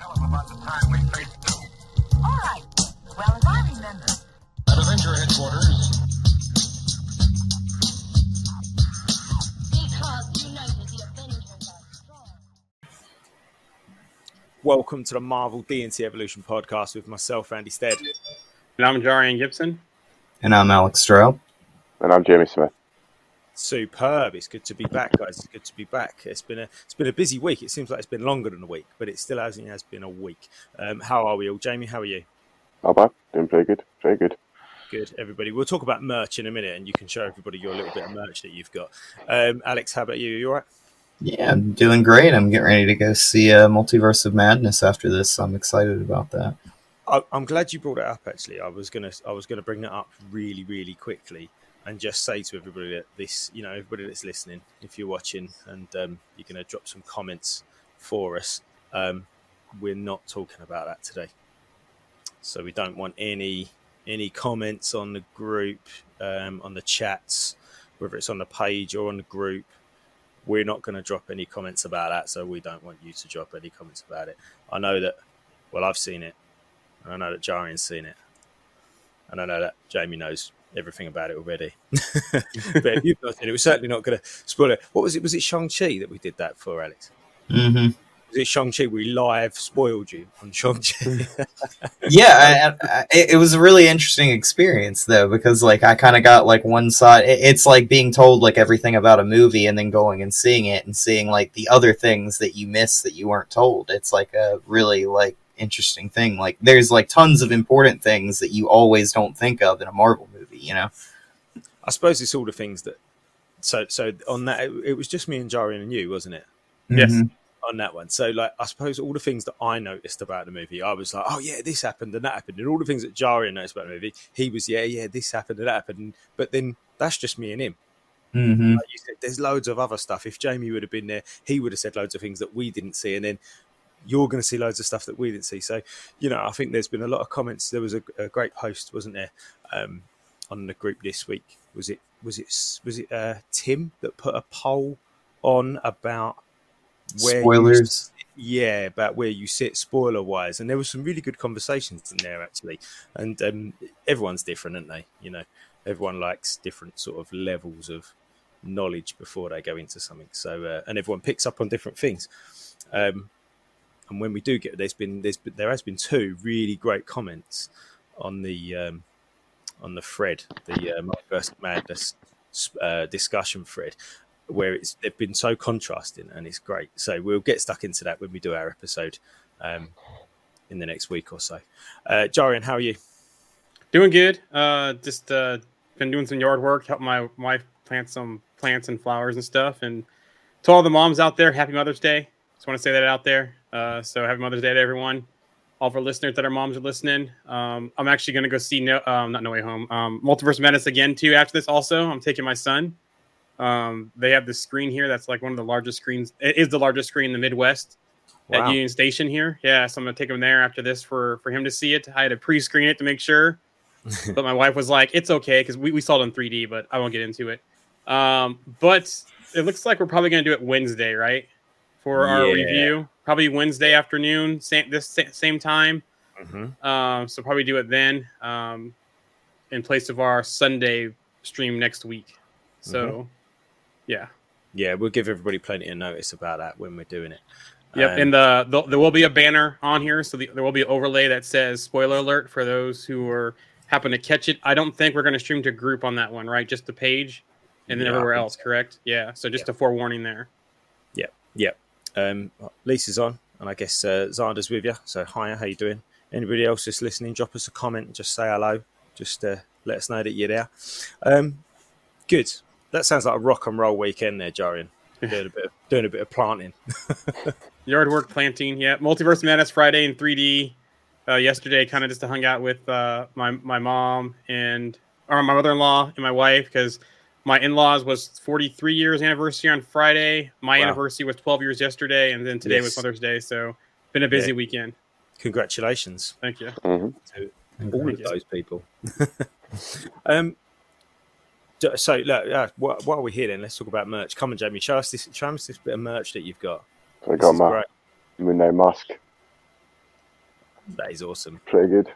Tell them about the time we faced Bill. All right. Well, as I remember, At Avenger headquarters, because united the Avengers are strong. Welcome to the Marvel DNC Evolution podcast with myself, Andy Stead. And I'm Jarian Gibson. And I'm Alex Stroh. And I'm Jamie Smith. Superb! It's good to be back, guys. It's good to be back. It's been a it's been a busy week. It seems like it's been longer than a week, but it still hasn't has been a week. Um, how are we all, Jamie? How are you? Not bad. Doing pretty good. Very good. Good, everybody. We'll talk about merch in a minute, and you can show everybody your little bit of merch that you've got. Um, Alex, how about you? You all right? Yeah, I'm doing great. I'm getting ready to go see uh, Multiverse of Madness after this. I'm excited about that. I, I'm glad you brought it up. Actually, I was gonna I was gonna bring that up really really quickly and just say to everybody that this, you know, everybody that's listening, if you're watching and um, you're gonna drop some comments for us, um, we're not talking about that today. So we don't want any any comments on the group, um, on the chats, whether it's on the page or on the group. We're not going to drop any comments about that, so we don't want you to drop any comments about it. I know that, well, I've seen it, and I know that Jarian's seen it, and I know that Jamie knows everything about it already. but if you've not seen it, we're certainly not going to spoil it. What was it? Was it Shang Chi that we did that for, Alex? hmm Was it Shang Chi? We live spoiled you on Shang Chi. Yeah, I, I, it was a really interesting experience though because like I kind of got like one side. it- It's like being told like everything about a movie and then going and seeing it and seeing like the other things that you miss that you weren't told. It's like a really like interesting thing. Like there's like tons of important things that you always don't think of in a Marvel. You know. I suppose it's all the things that. So, so on that, it, it was just me and Jarian and you, wasn't it? Yes. Mhm. on that one. So, like, I suppose all the things that I noticed about the movie, I was like, oh yeah, this happened and that happened, and all the things that Jarian noticed about the movie, he was, yeah, yeah, this happened and that happened. But then that's just me and him. Mhm. Like you said, there's loads of other stuff. If Jamie would have been there, he would have said loads of things that we didn't see, and then you're going to see loads of stuff that we didn't see. So, you know, I think there's been a lot of comments. There was a, a great post, wasn't there, um, on the group this week? Was it was it was it uh, Tim that put a poll on about where you Spoilers. yeah, about where you sit spoiler wise. And there was some really good conversations in there actually. And um, everyone's different, aren't they? You know, everyone likes different sort of levels of knowledge before they go into something. So, uh, and everyone picks up on different things. Um, and when we do get, there's been, there's been, there has been two really great comments on the, um, on the thread, the uh, Multiverse Madness uh, discussion thread, where it's they've been so contrasting and it's great. So we'll get stuck into that when we do our episode um, in the next week or so. Uh, Jarian, how are you? Doing good. Uh, just uh, been doing some yard work, helping my wife plant some plants and flowers and stuff. And to all the moms out there, happy Mother's Day. Just want to say that out there. Uh, so happy Mother's Day to everyone. All of our listeners that our moms are listening. Um, I'm actually going to go see no, um, not No Way Home, um, Multiverse Madness again too. After this, also, I'm taking my son. Um, they have this screen here that's like one of the largest screens. It is the largest screen in the Midwest at Union Station here. Yeah, so I'm gonna take him there after this for for him to see it. I had to pre-screen it to make sure, but my wife was like, "It's okay," because we, we saw it in 3D, but I won't get into it. Um, but it looks like we're probably gonna do it Wednesday, right? For our Yeah. review, probably Wednesday afternoon, same this same time. Mhm. Um, so probably do it then, um, in place of our Sunday stream next week. So, yeah. Yeah, we'll give everybody plenty of notice about that when we're doing it. Yep, Um, and the, the there will be a banner on here, so the, there will be an overlay that says "spoiler alert" for those who are happen to catch it. I don't think we're going to stream to group on that one, right? Just the page, and then Yeah, everywhere else, correct? Yeah. So just a forewarning there. Yep. Yep. Um, Lisa's on, and I guess uh, Zander's with you. So, hiya, how you doing? Anybody else just listening, drop us a comment, just say hello. Just uh, let us know that you're there. Um, good. That sounds like a rock and roll weekend there, Jarian. Doing a bit of, doing a bit of planting. Yard work, planting. Yeah, Multiverse Madness Friday in 3D. Uh, yesterday, kind of just to hung out with uh, my my mom and or my mother in law and my wife because my in laws was 43 years anniversary on Friday. My Wow. anniversary was 12 years yesterday, and then today Yes. was Mother's Day. So been a busy Yeah. weekend. Congratulations Thank you. hmm to all of you. those people. um, so, look, uh, wh- while we're here, then let's talk about merch. Come on, Jamie, show us this. Show us this bit of merch that you've got. So I got is my great. Moon mask. That is awesome. Pretty good.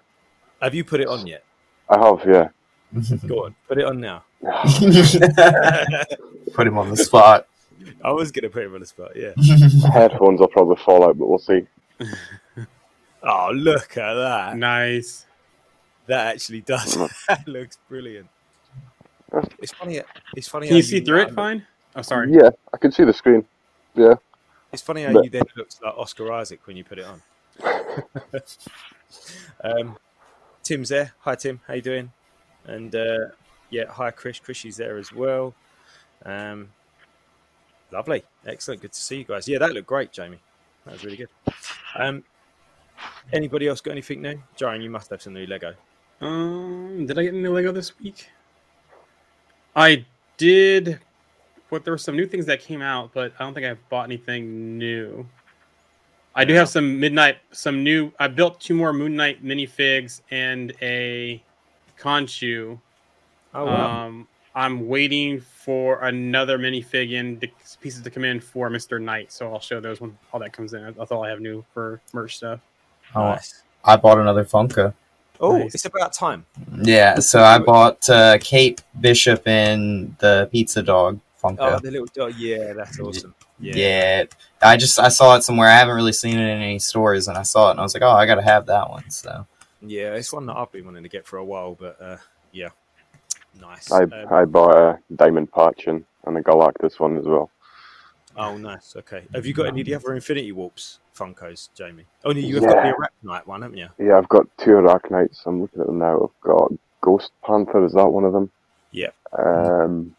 Have you put it on yet? I have, yeah. Go on, put it on now. Put him on the spot. I was gonna put him on the spot. Yeah. Headphones will probably fall out, but we'll see. Oh, look at that. Nice. That actually does. that looks brilliant. It's funny. It's funny. Can how you see through it look- fine? Oh, sorry. Yeah, I can see the screen. Yeah. It's funny how But- you then looks like Oscar Isaac when you put it on. um, Tim's there. Hi, Tim. How you doing? And uh, yeah, hi, Chris. Chrissy's there as well. Um, lovely, excellent. Good to see you guys. Yeah, that looked great, Jamie. That was really good. Um, anybody else got anything new? Jarian, you must have some new Lego. Um, did I get any Lego this week? I did. But there were some new things that came out, but I don't think I bought anything new. I do have some midnight, some new. I built two more Moon Knight minifigs and a Khonshu. Oh, wow. Um, I'm waiting for another minifig in the pieces to come in for Mister Knight, so I'll show those when all that comes in. That's all I have new for merch stuff. Oh, nice. I bought another Funko. Oh, Nice. it's about time. Yeah, so I bought uh, Kate Bishop and the Pizza Dog Funko. Oh, the little dog. Yeah, that's awesome. Yeah. yeah. I just I saw it somewhere. I haven't really seen it in any stores, and I saw it, and I was like, oh, I gotta have that one. So Yeah, it's one that I've been wanting to get for a while, but uh, yeah, nice. I Um, I bought a Diamond Patch and, and a Galactus one as well. oh, nice. Okay. Have you got any of the other Infinity Warps Funkos, Jamie? Oh, no, you've got the Yeah. Arachknight one, haven't you? Yeah, I've got two Arachknights. I'm looking at them now. I've got Ghost Panther. Is that one of them? Yeah. Um,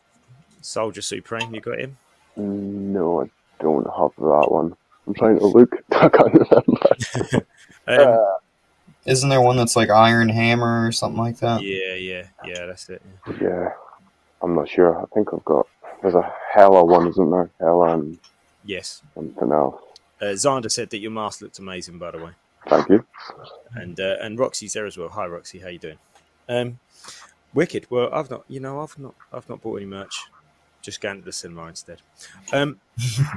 Soldier Supreme, you got him? no, I don't have that one. I'm trying to look. I can't remember. Um, Uh, isn't there one that's like Iron Hammer or something like that? yeah, yeah, yeah, that's it. yeah, I'm not sure. I think I've got. There's a Hella one, isn't there? Hella and Yes. something else. Uh, Xander said that your mask looked amazing, by the way. Thank you. and uh, and Roxy's there as well. Hi, Roxy, how you doing? Um, wicked. Well, I've not, you know, I've not, I've not bought any merch. Just going to the cinema instead. Um,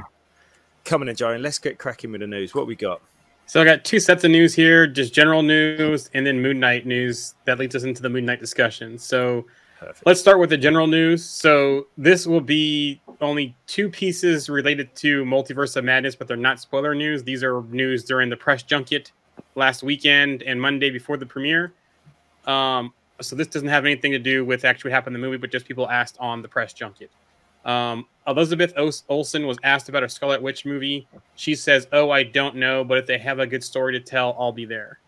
coming in, Jarian. Let's get cracking with the news. What we got? So I got two sets of news here, just general news and then Moon Knight news that leads us into the Moon Knight discussion. So Perfect. let's start with the general news. So this will be only two pieces related to Multiverse of Madness, but they're not spoiler news. These are news during the press junket last weekend and Monday before the premiere. Um, so this doesn't have anything to do with actually what happened in the movie, but just people asked on the press junket. Um, Elizabeth Olsen was asked about a Scarlet Witch movie. She says, "Oh, I don't know, but if they have a good story to tell, I'll be there."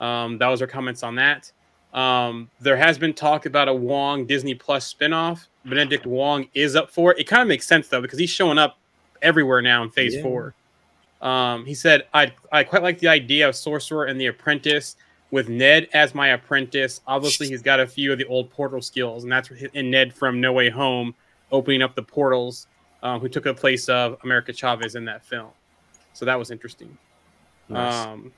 Um, that was her comments on that. Um, there has been talk about a Wong Disney Plus spinoff. Benedict Wong is up for it. It kind of makes sense though because he's showing up everywhere now in Phase Yeah. Four. Um, he said, "I I quite like the idea of Sorcerer and the Apprentice with Ned as my apprentice. Obviously, he's got a few of the old portal skills, and that's in Ned from No Way Home, opening up the portals, um, who took the place of America Chavez in that film. So that was interesting. Nice. Um,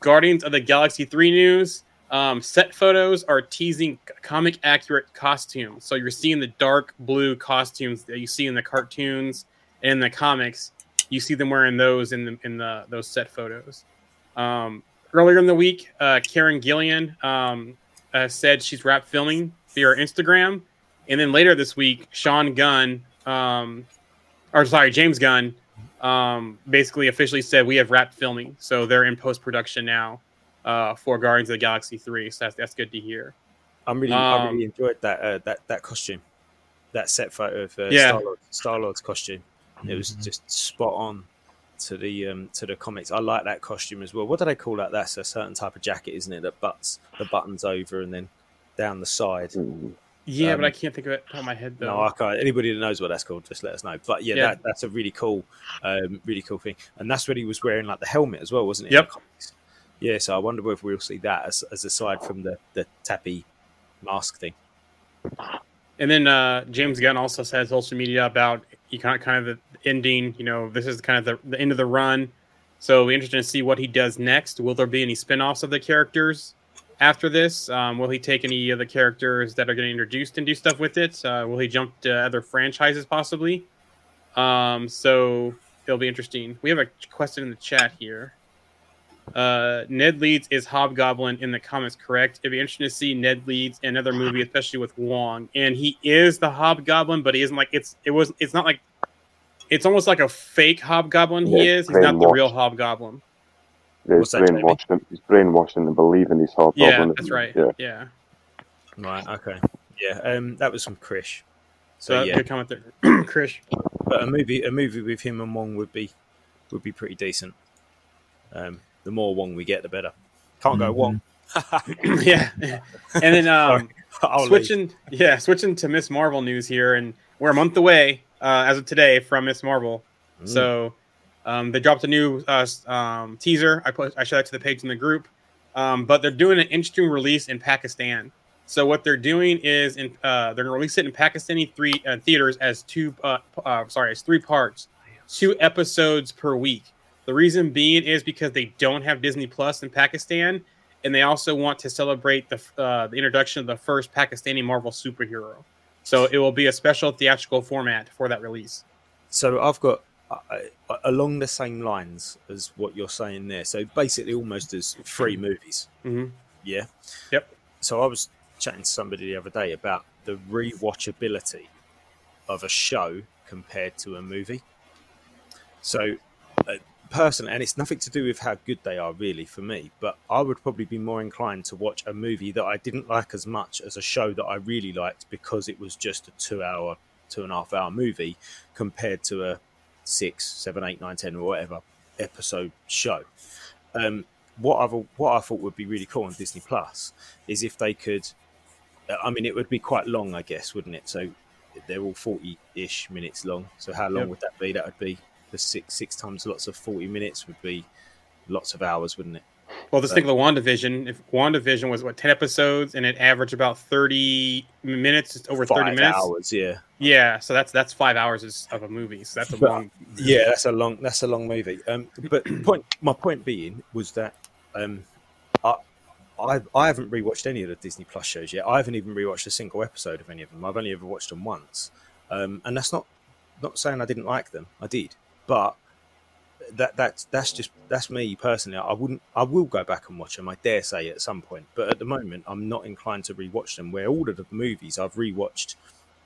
Guardians of the Galaxy 3 news. Um, set photos are teasing comic accurate costumes. So you're seeing the dark blue costumes that you see in the cartoons and the comics. You see them wearing those in the in the those set photos. Um, earlier in the week, uh, Karen Gillan um, uh, said she's wrapped filming via her Instagram, and then later this week, Sean Gunn, um, or sorry, James Gunn, um, basically officially said we have wrapped filming, so they're in post production now uh, for Guardians of the Galaxy Three. So that's that's good to hear. I'm really, I um, really enjoyed that uh, that that costume, that set photo of uh, Yeah. Star-Lord, Star-Lord's costume. It was just spot on to the um, to the comics. I like that costume as well. What do they call that? That's a certain type of jacket, isn't it? That butts the buttons over and then down the side. Mm. Yeah, Um, but I can't think of it on my head though. No, I can't. Anybody that knows what that's called, just let us know. But yeah, Yeah. That, that's a really cool, um, really cool thing. And that's when he was wearing like the helmet as well, wasn't it? Yep. Yeah. So I wonder whether we'll see that as, as aside from the the tappy mask thing. And then uh, James Gunn also said social media about you kind of kind of the ending. You know, this is kind of the, the end of the run. So interesting to see what he does next. Will there be any spin-offs of the characters after this? Um, will he take any of the characters that are getting introduced and do stuff with it? Uh, will he jump to other franchises possibly? Um, so it'll be interesting. We have a question in the chat here. Uh, Ned Leeds is Hobgoblin in the comics, correct? It'd be interesting to see Ned Leeds in another movie, especially with Wong. And he is the Hobgoblin, but he isn't like it's it was it's not like it's almost like a fake Hobgoblin. He Yeah, is. He's not the real Hobgoblin. Yeah, he's What's that, Jamie? brainwashed. In, he's brainwashed into believing he's Yeah, hobgoblin. that's right. Yeah. Yeah. Right. Okay. Yeah. Um, that was from Krish. So So yeah, good comment there, Krish. but a movie, a movie with him and Wong would be would be pretty decent. Um, the more Wong we get, the better. Can't go Wong. yeah. And then um, I'll leave. switching, yeah, switching to Miss Marvel news here, and we're a month away uh, as of today from Miss Marvel. Mm. So um, they dropped a new uh, um, teaser. I put I showed that to the page in the group, um, but they're doing an interesting release in Pakistan. So what they're doing is in uh, they're going to release it in Pakistani three uh, theaters as two uh, uh, sorry as three parts, two episodes per week. The reason being is because they don't have Disney Plus in Pakistan, and they also want to celebrate the uh, the introduction of the first Pakistani Marvel superhero. So it will be a special theatrical format for that release. So I've got along the same lines as what you're saying there. So basically, almost as free movies. hmm Yeah. Yep. So I was chatting to somebody the other day about the rewatchability of a show compared to a movie. So, uh, personally, and it's nothing to do with how good they are, really, for me, but I would probably be more inclined to watch a movie that I didn't like as much as a show that I really liked because it was just a two hour, two and a half hour movie compared to a six, seven, eight, nine, ten, or whatever episode show. Um, what I've what I thought would be really cool on Disney Plus is if they could. I mean, it would be quite long, I guess, wouldn't it? So they're all forty-ish minutes long. So how long Yep. would that be? That would be the six six times lots of forty minutes would be lots of hours, wouldn't it? Well, just think of the WandaVision. If WandaVision was what ten episodes and it averaged about thirty minutes, just over thirty Five minutes. hours, yeah, Yeah, so that's that's five hours of a movie. So that's a But- long. yeah. That's a long that's a long movie. Um, but point my point being was that um, I. I, I haven't rewatched any of the Disney Plus shows yet. I haven't even rewatched a single episode of any of them. I've only ever watched them once, um, and that's not not saying I didn't like them. I did, but that that's that's just that's me personally. I wouldn't. I will go back and watch them. I dare say at some point, but at the moment, I'm not inclined to rewatch them. Where all of the movies I've rewatched,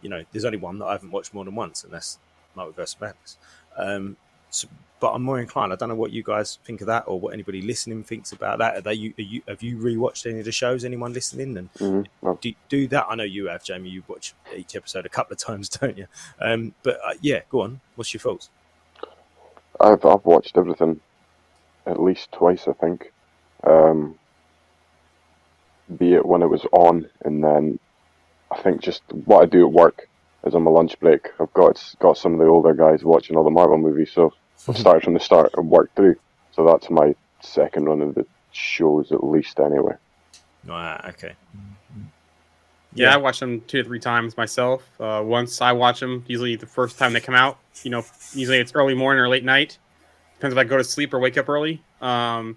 you know, there's only one that I haven't watched more than once, and that's Multiverse Madness. Um, so, but I'm more inclined. I don't know what you guys think of that, or what anybody listening thinks about that. Are they? You, are you have you rewatched any of the shows? Anyone listening? And hmm do, do that. I know you have, Jamie. You watch each episode a couple of times, don't you? Um, but uh, yeah, go on. What's your thoughts? I've I've watched everything at least twice, I think. Um, be it when it was on, and then I think just what I do at work is on my lunch break. I've got got some of the older guys watching all the Marvel movies, so I've started from the start and worked through. So that's my second run of the shows, at least anyway. Right. Okay. Yeah, I watch them two to three times myself. Uh, once I watch them, usually the first time they come out. You know, usually it's early morning or late night. Depends if I go to sleep or wake up early. Um,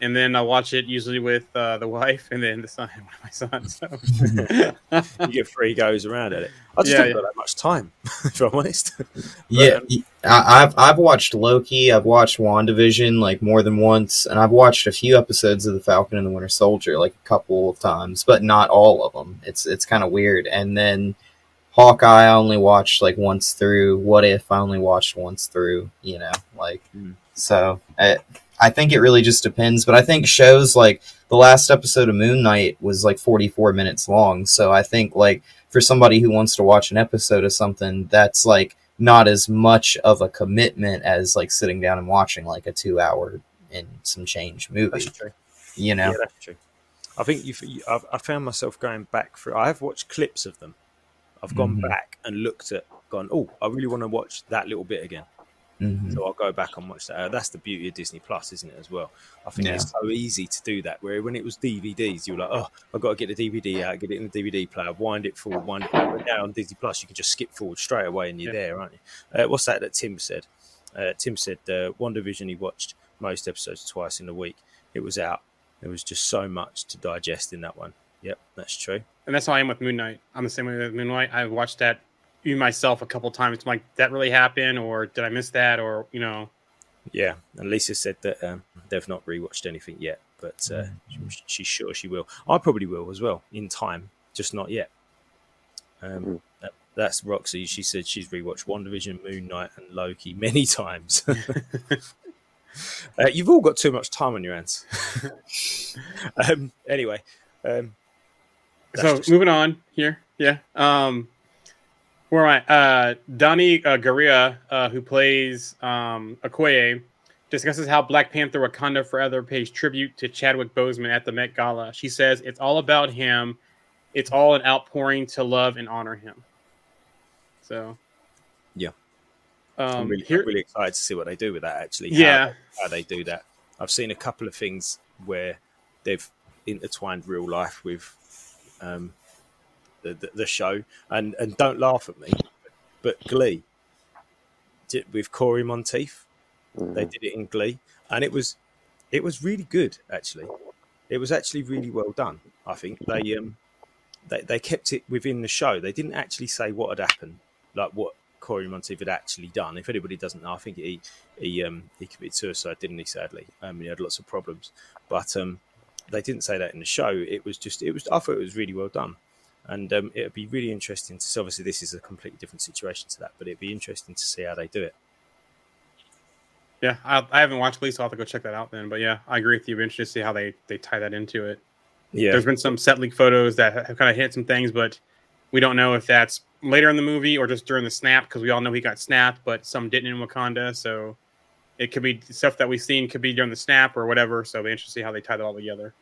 and then I watch it usually with uh, the wife and then the son, one of my sons. So. you get three goes around at it. I just Yeah, haven't yeah. got that much time, if I'm honest. Yeah, um, I, I've I've watched Loki. I've watched WandaVision like more than once, and I've watched a few episodes of the Falcon and the Winter Soldier like a couple of times, but not all of them. It's it's kind of weird. And then Hawkeye, I only watched like once through. What if I only watched once through? You know, like Hmm. so. I, I think it really just depends, but I think shows like the last episode of Moon Knight was like 44 minutes long. So I think like for somebody who wants to watch an episode of something, that's like not as much of a commitment as like sitting down and watching like a two hour and some change movie. That's true. You know, Yeah, that's true. I think you've, you, I've, I found myself going back through. I have watched clips of them. I've gone Mhm. back and looked at, gone, oh, I really want to watch that little bit again. Mhm. So I'll go back and watch that. Uh, that's the beauty of Disney Plus, isn't it? As well, I think Yeah. it's so easy to do that. Where when it was DVDs, you were like, oh, I've got to get the DVD out, get it in the DVD player, wind it forward, wind it forward. But now on Disney Plus, you can just skip forward straight away and you're Yeah. there, aren't you? Uh, what's that that Tim said? Uh, Tim said uh, WandaVision he watched most episodes twice in a week. It was out. There was just so much to digest in that one. Yep, that's true. and that's how I am with Moon Knight. I'm the same way with Moon Knight. I watched that even myself a couple times. I'm like, that really happened, or did I miss that, or you know, Yeah, and Lisa said that um, they've not rewatched anything yet, but uh, she- she's sure she will. I probably will as well in time, just not yet. Um, Mm. that, that's Roxy. She said she's rewatched WandaVision, Moon Knight, and Loki many times. uh, you've all got too much time on your hands. um, anyway, um, so just- moving on here, yeah. Um, where am I? Uh, Danai uh, uh, who plays um, Okoye, discusses how Black Panther: Wakanda Forever pays tribute to Chadwick Boseman at the Met Gala. She says it's all about him. It's all an outpouring to love and honor him. So, Yeah. Um, I'm, really, here, I'm really excited to see what they do with that. Actually, how- yeah, how they do that. I've seen a couple of things where they've intertwined real life with um, the, the the show, and and don't laugh at me, but Glee did, with Cory Monteith, they Mhm. did it in Glee, and it was it was really good actually. It was actually really well done. I think they um they they kept it within the show. They didn't actually say what had happened, like what Cory Monteith had actually done. If anybody doesn't know, I think he he um he committed suicide, didn't he? Sadly, um, he had lots of problems, but um, they didn't say that in the show. It was just it was I thought it was really well done, and um, it'd be really interesting to see. Obviously, this is a completely different situation to that, but it'd be interesting to see how they do it. yeah. I, I haven't watched Glee, so I'll have to go check that out then. But yeah, I agree with you. Be interested to see how they they tie that into it. Yeah, There's been some set leak photos that have kind of hit some things, but we don't know if that's later in the movie or just during the snap because we all know he got snapped, but some didn't in Wakanda. So it could be stuff that we've seen could be during the snap or whatever. So it'll be interesting to see how they tie that all together.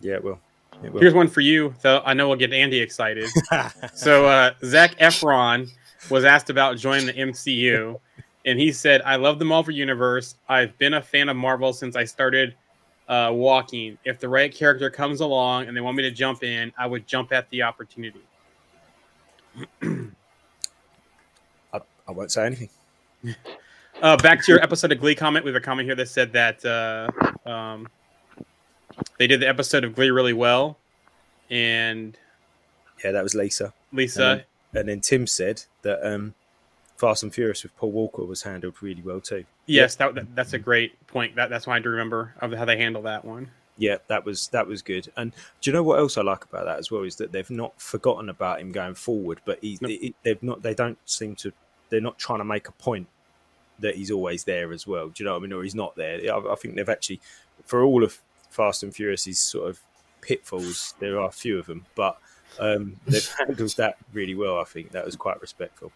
yeah, it will. Will. Here's one for you, though. I know we'll get Andy excited. so uh, Zac Efron was asked about joining the MCU, and he said, "I love the Marvel universe. I've been a fan of Marvel since I started uh, walking. If the right character comes along and they want me to jump in, I would jump at the opportunity." I, I won't say anything. Uh, back to your episode of Glee comment. We have a comment here that said that uh, um, they did the episode of Glee really well, and Yeah, that was Lisa. Lisa. And then Tim said that um, Fast and Furious with Paul Walker was handled really well too. Yes, that, that that's a great point. That that's why I do remember of how they handle that one. Yeah, that was that was good. And do you know what else I like about that as well is that they've not forgotten about him going forward, but he, No. it- they've not they don't seem to they're not trying to make a point that he's always there as well. Do you know what I mean? Or he's not there. I, I think they've actually for all of Fast and Furious's sort of pitfalls, there are a few of them, but um, they've handled that really well. I think that was quite respectful.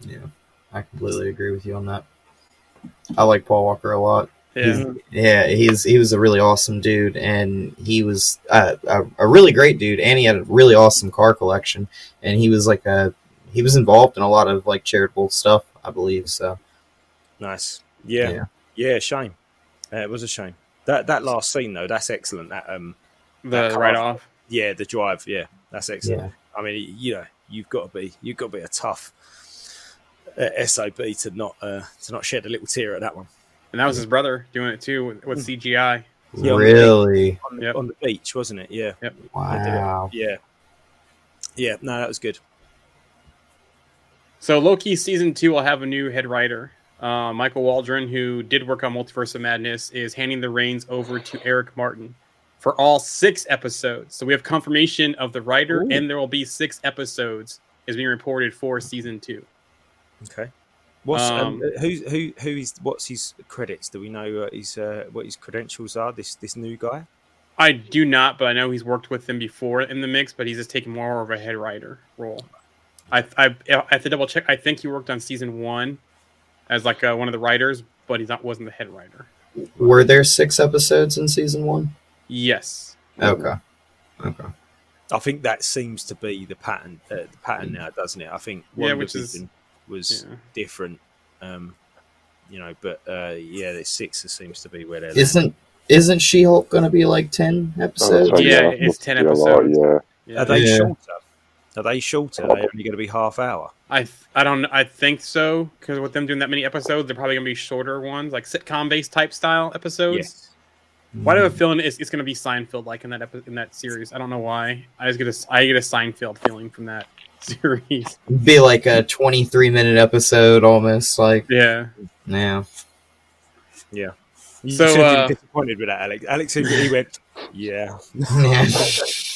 Yeah, I completely agree with you on that. I like Paul Walker a lot. Yeah, He's, yeah, he's he was a really awesome dude, and he was uh, a, a really great dude, and he had a really awesome car collection, and he was like a he was involved in a lot of like charitable stuff, I believe. So Nice. Yeah. Yeah. Yeah. shame. Uh, it was a shame. That that last scene though, that's excellent. That um, the that car- write off. yeah, the drive. Yeah, that's excellent. yeah, I mean, you know, you've got to be you've got to be a tough uh, sob to not uh, to not shed a little tear at that one And that was his brother doing it too with, with CGI. Yeah, on the really, on, Yep. on the beach, wasn't it? Yeah, wow. yeah, yeah. No, that was good. So Loki season two will have a new head writer. Uh, Michael Waldron, who did work on Multiverse of Madness, is handing the reins over to Eric Martin for all six episodes. So we have confirmation of the writer, Ooh. and there will be six episodes is being reported for season two. Okay. What's um, Um, who who who is what's his credits? Do we know uh, his uh, what his credentials are? This this new guy. I do not, but I know he's worked with them before in the mix, but he's just taking more of a head writer role. I I, I have to double check. I think he worked on season one as like uh, one of the writers, but he's not wasn't the head writer. Were there six episodes in season one? Yes. Okay, okay. I think that seems to be the pattern. Uh, the pattern now, doesn't it? I think Yeah, one which is- was Yeah. different. Um, you know, but uh, yeah, the six seems to be where they're. Isn't isn't She Hulk going to be like ten episodes? that's right, Yeah, that it's 10 be a lot, episodes. yeah. Yeah. Are they Yeah. shorter? Are they shorter? They're they only going to be half hour? I th- I don't I think so because with them doing that many episodes, they're probably gonna be shorter ones, like sitcom based type style episodes. Yes. Why do I have a feeling it's, it's gonna be Seinfeld like in that epi- in that series? I don't know why. I just get a I get a Seinfeld feeling from that series. Be like a twenty-three minute episode, almost like Yeah, Yeah. Yeah. You So, should have uh, been disappointed with that, Alex. Alex, he went, yeah. yeah.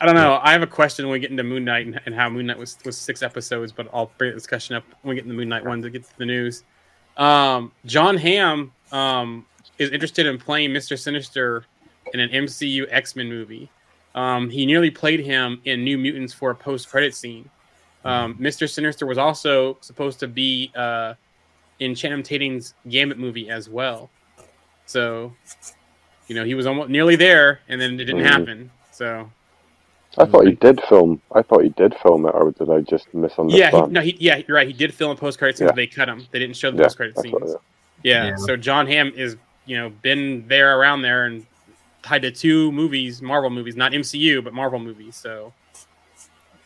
I don't know. I have a question when we get into Moon Knight and, and how Moon Knight was, was six episodes, but I'll bring the discussion up when we get into the Moon Knight one to get to the news. Um, John Hamm um, is interested in playing Mister Sinister in an MCU X Men movie. Um, he nearly played him in New Mutants for a post credit scene. Um, Mister Sinister was also supposed to be uh, in Channing Tatum's Gambit movie as well. So, you know, he was almost nearly there, and then it didn't Mhm. happen. So. I thought he did film. I thought he did film it, or did I just Yeah, he, misunderstand? no, he, yeah, you're right. He did film a post credit scene, Yeah. but they cut him. They didn't show the Yeah, post credit scenes. what- yeah. Yeah. so John Hamm is, you know, been there around there and tied to two movies, Marvel movies, not MCU, but Marvel movies. So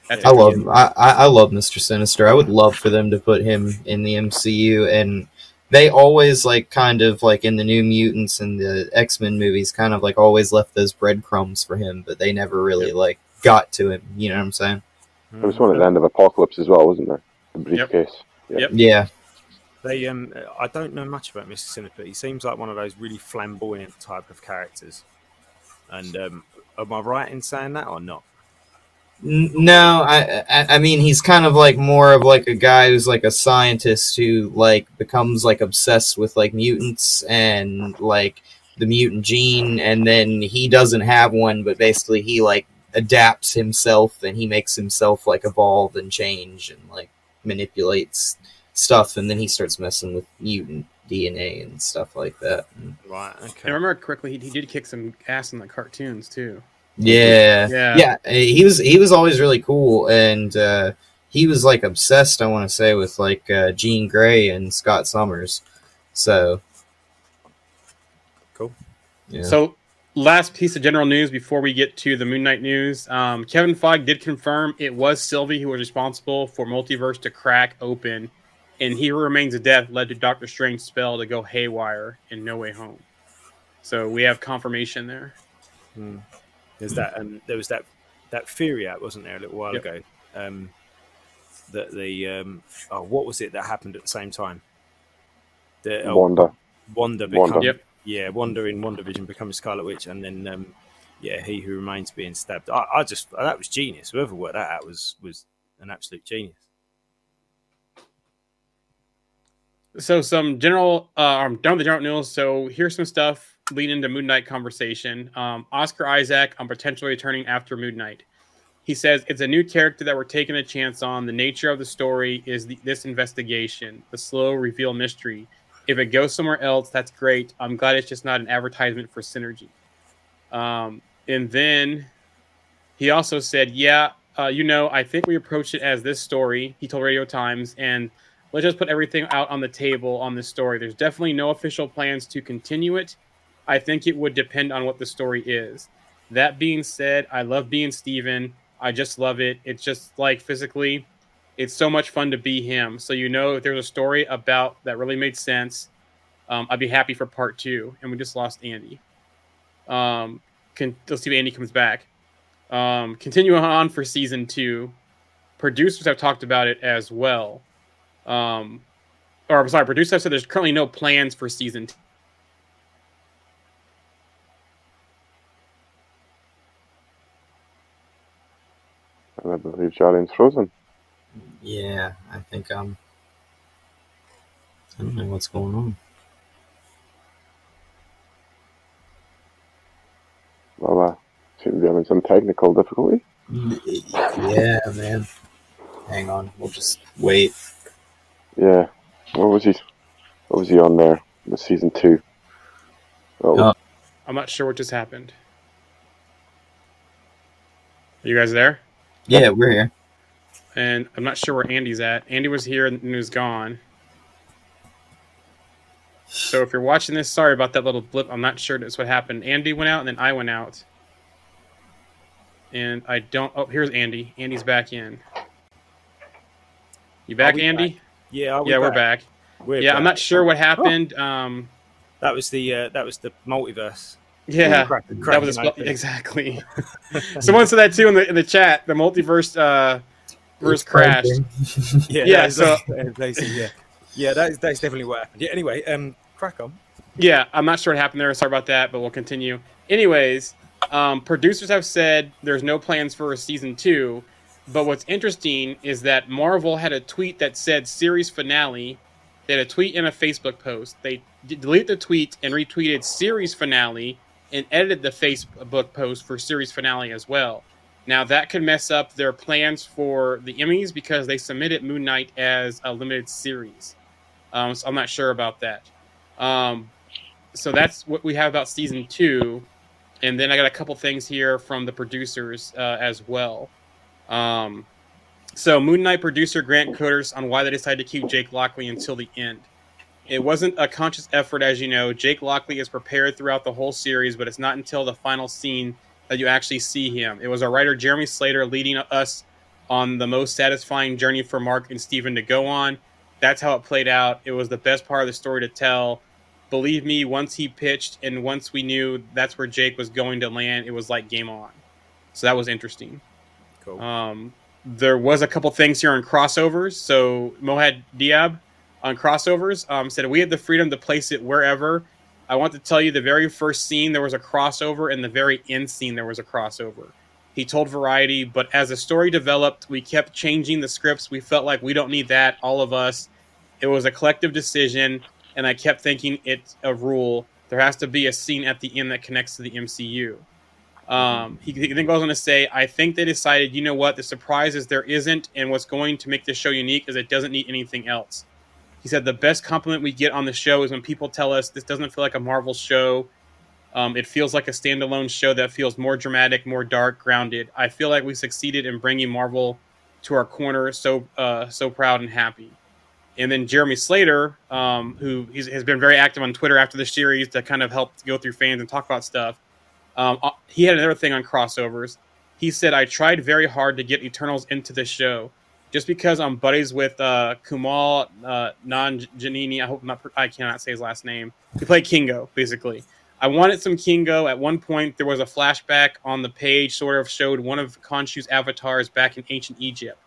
that's I love I, I I love Mr. Sinister. I would love for them to put him in the MCU and they always like kind of like in the New Mutants and the X Men movies, kind of like always left those breadcrumbs for him, but they never really like got to him. You know what I'm saying? There was one at the end of Apocalypse as well, wasn't there? The briefcase. Yep. Yeah, They, um, I don't know much about Mr. Sinister. but He seems like one of those really flamboyant type of characters. And um, am I right in saying that or not? No, I, I I mean he's kind of like more of like a guy who's like a scientist who like becomes like obsessed with like mutants and like the mutant gene, and then he doesn't have one, but basically he like adapts himself and he makes himself like evolve and change and like manipulates stuff, and then he starts messing with mutant DNA and stuff like that. And- Right. Okay. I remember correctly, he, he did kick some ass in the cartoons too. Yeah, Yeah. yeah. uh, He was he was always really cool, and uh, he was like obsessed. I want to say with like uh, Jean Grey and Scott Summers. So Cool. Yeah. So, last piece of general news before we get to the Moon Knight news. Um, Kevin Feige did confirm it was Sylvie who was responsible for multiverse to crack open, and He Remains a Death led to Doctor Strange's spell to go haywire in No Way Home. So we have confirmation there. Hmm. There's that. Um, there was that that theory out, wasn't there, a little while Yep. ago? Um, that the um, oh, what was it that happened at the same time? The oh, Wanda. Wanda Wanda. Yep. Yeah, Wanda in Wanda Vision becomes Scarlet Witch, and then um, yeah, he who remains being stabbed. I, I just that was genius. Whoever worked that out was was an absolute genius. So some general, uh, I'm done with the general news. So here's some stuff leading into Moon Knight conversation. Um, Oscar Isaac on potentially returning after Moon Knight. He says it's a new character that we're taking a chance on. The nature of the story is the, this investigation, the slow reveal mystery. If it goes somewhere else, that's great. I'm glad it's just not an advertisement for synergy. Um, and then he also said, "Yeah, uh, you know, I think we approached it as this story." He told Radio Times, and let's just put everything out on the table on this story. There's definitely no official plans to continue it. I think it would depend on what the story is. That being said, I love being Steven. I just love it. It's just like physically, it's so much fun to be him. So you know, if there's a story about that really made sense, um, I'd be happy for part two. And we just lost Andy. Um, can, let's see if Andy comes back. Um, continuing on for season two, producers have talked about it as well um or I'm sorry, producer said there's currently no plans for season two. I believe Jarian's frozen. Yeah, I think um, I don't know what's going on. Well, uh, seem to be having some technical difficulty. Yeah, man. Hang on, we'll just wait. Yeah. What was he? What was he on there? The season two. Oh, Uh, I'm not sure what just happened. Are you guys there? Yeah, we're here. And I'm not sure where Andy's at. Andy was here and he was gone. So if you're watching this, sorry about that little blip. I'm not sure that's what happened. Andy went out and then I went out. And I don't. Oh, here's Andy. Andy's back in. You back, Andy? Yeah, are we Yeah, we're back. We're yeah, I'm not sure what happened. Um, That was the uh, that was the multiverse. yeah, Crack- that was open. exactly. Someone said that too in the in the chat. The multiverse uh, verse crash. Yeah, Yeah, so- like- yeah. Yeah, that is that's definitely what happened. Yeah. Anyway, um, crack on. Yeah, I'm not sure what happened there. Sorry about that, but we'll continue. Anyways, um, producers have said there's no plans for a season two. But what's interesting is that Marvel had a tweet that said series finale. They had a tweet and a Facebook post. They d- deleted the tweet and retweeted series finale and edited the Facebook post for series finale as well. Now that could mess up their plans for the Emmys because they submitted Moon Knight as a limited series. Um, so I'm not sure about that. Um, so that's what we have about season two, and then I got a couple things here from the producers uh, as well. Um, so Moon Knight producer Grant Curtis on why they decided to keep Jake Lockley until the end. It wasn't a conscious effort, as you know. Jake Lockley is prepared throughout the whole series, but it's not until the final scene that you actually see him. It was our writer Jeremy Slater leading us on the most satisfying journey for Mark and Steven to go on. That's how it played out. It was the best part of the story to tell. Believe me, once he pitched and once we knew that's where Jake was going to land, it was like game on. So that was interesting. Cool. Um, there was a couple things here on crossovers. So Mohamed Diab on crossovers um, said we had the freedom to place it wherever. I want to tell you the very first scene there was a crossover, and the very end scene there was a crossover. He told Variety, but as the story developed, we kept changing the scripts. We felt like we don't need that, all of us. It was a collective decision, and I kept thinking it's a rule. There has to be a scene at the end that connects to the MCU. Um, he, he then goes on to say, I think they decided, you know what, the surprise is there isn't, and what's going to make this show unique is it doesn't need anything else. He said, the best compliment we get on the show is when people tell us this doesn't feel like a Marvel show. Um, it feels like a standalone show that feels more dramatic, more dark, grounded. I feel like we succeeded in bringing Marvel to our corner. So, uh, so proud and happy. And then Jeremy Slater, um, who has been very active on Twitter after the series to kind of help go through fans and talk about stuff. Um, uh, he had another thing on crossovers. He said, I tried very hard to get Eternals into the show. Just because I'm buddies with uh, Kumal uh, Nan Janini, I hope I'm not, I cannot say his last name. He played Kingo, basically. I wanted some Kingo. At one point, there was a flashback on the page, sort of showed one of Khonshu's avatars back in ancient Egypt,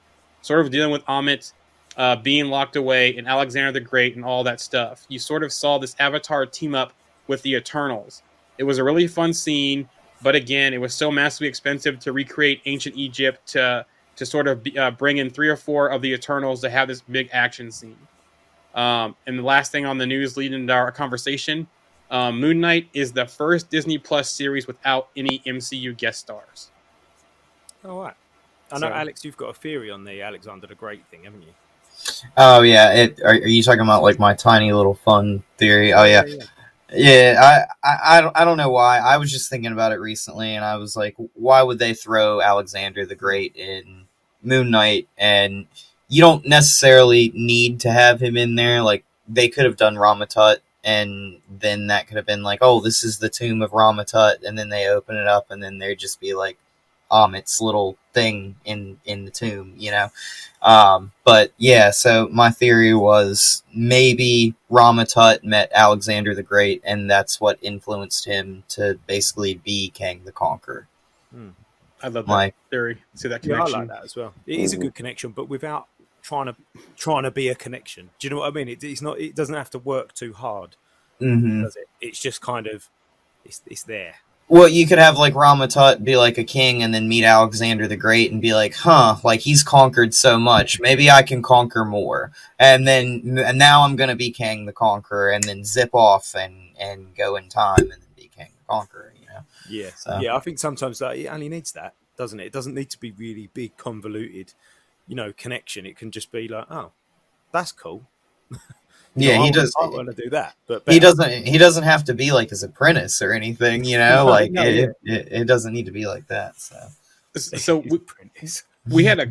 sort of dealing with Ammit uh, being locked away and Alexander the Great and all that stuff. You sort of saw this avatar team up with the Eternals. It was a really fun scene, but again, it was so massively expensive to recreate ancient Egypt to to sort of be, uh, bring in three or four of the Eternals to have this big action scene. Um, and the last thing on the news leading into our conversation, um, Moon Knight is the first Disney Plus series without any MCU guest stars. All right. I know, So- Alex, you've got a theory on the Alexander the Great thing, haven't you? Oh yeah, it. Are, are you talking about like my tiny little fun theory? Oh yeah, yeah. I, I I don't I don't know why. I was just thinking about it recently, and I was like, why would they throw Alexander the Great in Moon Knight? And you don't necessarily need to have him in there. Like they could have done Ramatut, and then that could have been like, oh, this is the tomb of Ramatut, and then they open it up, and then there'd just be like Ammit's little thing in in the tomb, you know. Um, but yeah, so my theory was maybe Ramatut met Alexander the Great, and that's what influenced him to basically be Kang the Conqueror. I love that Like, theory. See that Yeah, I like that as well. It is a good connection, but without trying to trying to be a connection. Do you know what I mean? It, it's not. It doesn't have to work too hard, mhm. does it? It's just kind of. It's it's there. well, you could have like Ramatut be like a king, and then meet Alexander the Great, and be like, huh, like he's conquered so much, maybe I can conquer more, and then and now I'm gonna be Kang the Conqueror, and then zip off and and go in time, and then be Kang the Conqueror, you know. Yeah, So- yeah. I think sometimes that it only needs that, doesn't it? It doesn't need to be really big, convoluted, you know, connection. It can just be like, oh, that's cool. Yeah, know, he I does. I want to do that, but he doesn't he doesn't have to be like his apprentice or anything you know No, like no, it, it, it doesn't need to be like that so So we, apprentice. we had a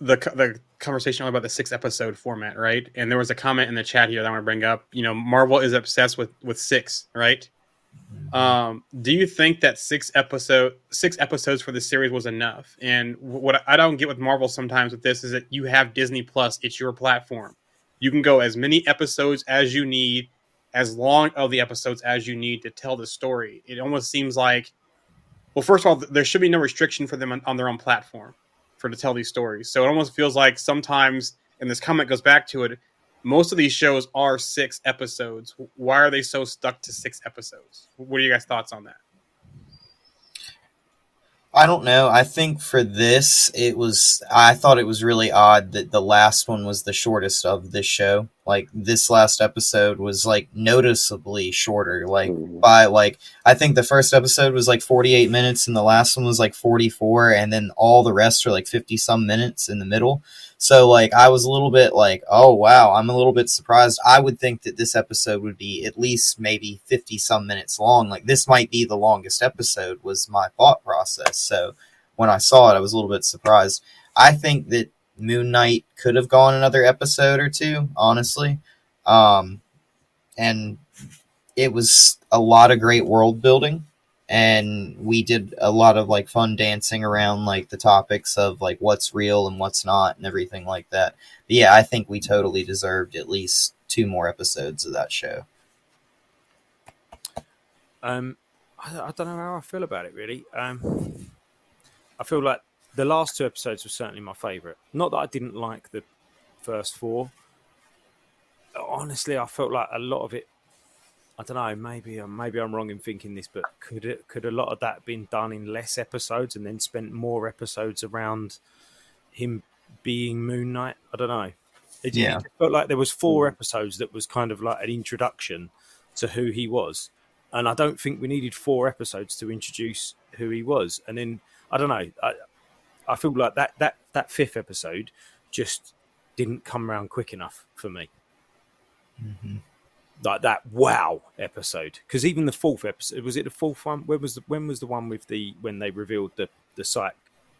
the the conversation about the six episode format, right? And there was a comment in the chat here that I want to bring up. You know, Marvel is obsessed with with six, right? Um, do you think that six episode six episodes for the series was enough? And what I don't get with Marvel sometimes with this is that you have Disney Plus; it's your platform. You can go as many episodes as you need, as long of the episodes as you need to tell the story. It almost seems like, well, first of all, there should be no restriction for them on, on their own platform for to tell these stories. So it almost feels like sometimes, and this comment goes back to it, most of these shows are six episodes. Why are they so stuck to six episodes? What are you guys' thoughts on that? I don't know. I think for this, it was. I thought it was really odd that the last one was the shortest of this show. Like this last episode was like noticeably shorter. Like Mhm. by like I think the first episode was like forty eight minutes, and the last one was like forty four, and then all the rest are like fifty some minutes in the middle. So like I was a little bit like, oh wow, I'm a little bit surprised. I would think that this episode would be at least maybe 50 some minutes long. Like this might be the longest episode was my thought process. So when I saw it, I was a little bit surprised. I think that Moon Knight could have gone another episode or two, honestly. Um and it was a lot of great world building and we did a lot of like fun dancing around like the topics of like what's real and what's not and everything like that. But yeah, I think we totally deserved at least two more episodes of that show. Um, I, I don't know how I feel about it really. Um, I feel like the last two episodes were certainly my favourite. Not that I didn't like the first four. Honestly, I felt like a lot of it. I don't know. Maybe I'm maybe I'm wrong in thinking this, but could it could a lot of that been done in less episodes and then spent more episodes around him being Moon Knight? I don't know. It, Yeah. it felt like there was four mm. episodes that was kind of like an introduction to who he was, and I don't think we needed four episodes to introduce who he was. And then I don't know. I I feel like that that that fifth episode just didn't come around quick enough for me. Mm-hmm. Like that wow episode, because even the fourth episode was it the fourth one? When was the when was the one with the when they revealed the the site?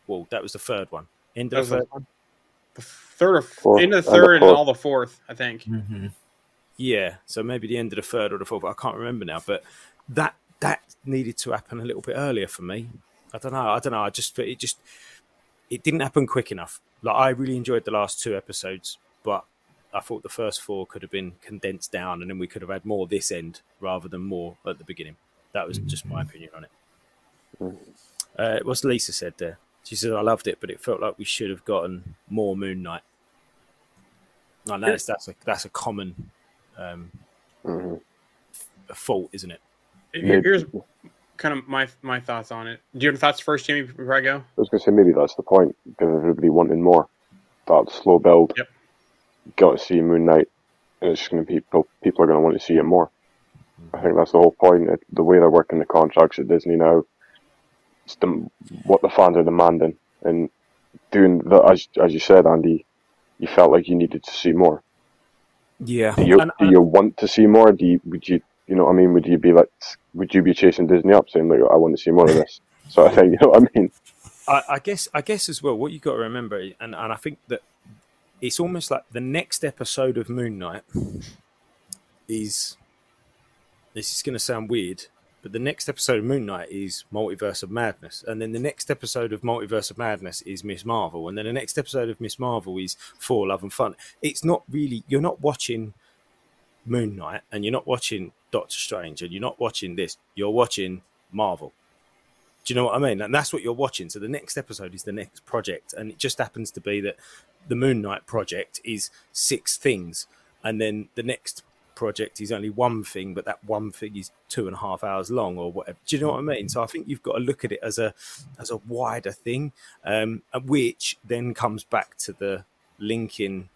Well, that was the third one. End of the the, third one. the third or Fourth. end of the And the third and all the fourth, I think. Mm-hmm. Yeah, so maybe the end of the third or the fourth. I can't remember now, but that that needed to happen a little bit earlier for me. I don't know. I don't know. I just it just it didn't happen quick enough. Like I really enjoyed the last two episodes, but I thought the first four could have been condensed down, and then we could have had more this end rather than more at the beginning. That was just my opinion on it. Uh, what's Lisa said there? She said I loved it, but it felt like we should have gotten more Moon Knight. I know that's that's a that's a common um, Mhm. fault, isn't it? Here's kind of my my thoughts on it. Do you have thoughts first, Jamie, before I go? I was going to say maybe that's the point. Give everybody wanting more. That slow build. Yep. Got to see Moon Knight, and it's just going to be people. People are going to want to see it more. I think that's the whole point. It, the way they're working the contracts at Disney now, it's the, what the fans are demanding, and doing the as as you said, Andy, you felt like you needed to see more. Yeah, Do you and, do you want to see more? Do you would you you know what I mean? Would you be like would you be chasing Disney up saying like I want to see more of this? So I think you know what I mean. I, I guess I guess as well. What you got to remember, and, and I think that it's almost like the next episode of Moon Knight is. This is going to sound weird, but the next episode of Moon Knight is Multiverse of Madness, and then the next episode of Multiverse of Madness is Miss Marvel, and then the next episode of Miss Marvel is For Love and Fun. It's not really you're not watching Moon Knight, and you're not watching Doctor Strange, and you're not watching this. You're watching Marvel. Do you know what I mean? And that's what you're watching. So the next episode is the next project, and it just happens to be that the Moon Knight project is six things, and then the next project is only one thing, but that one thing is two and a half hours long or whatever. Do you know what I mean? So I think you've got to look at it as a as a wider thing, um, which then comes back to the linking,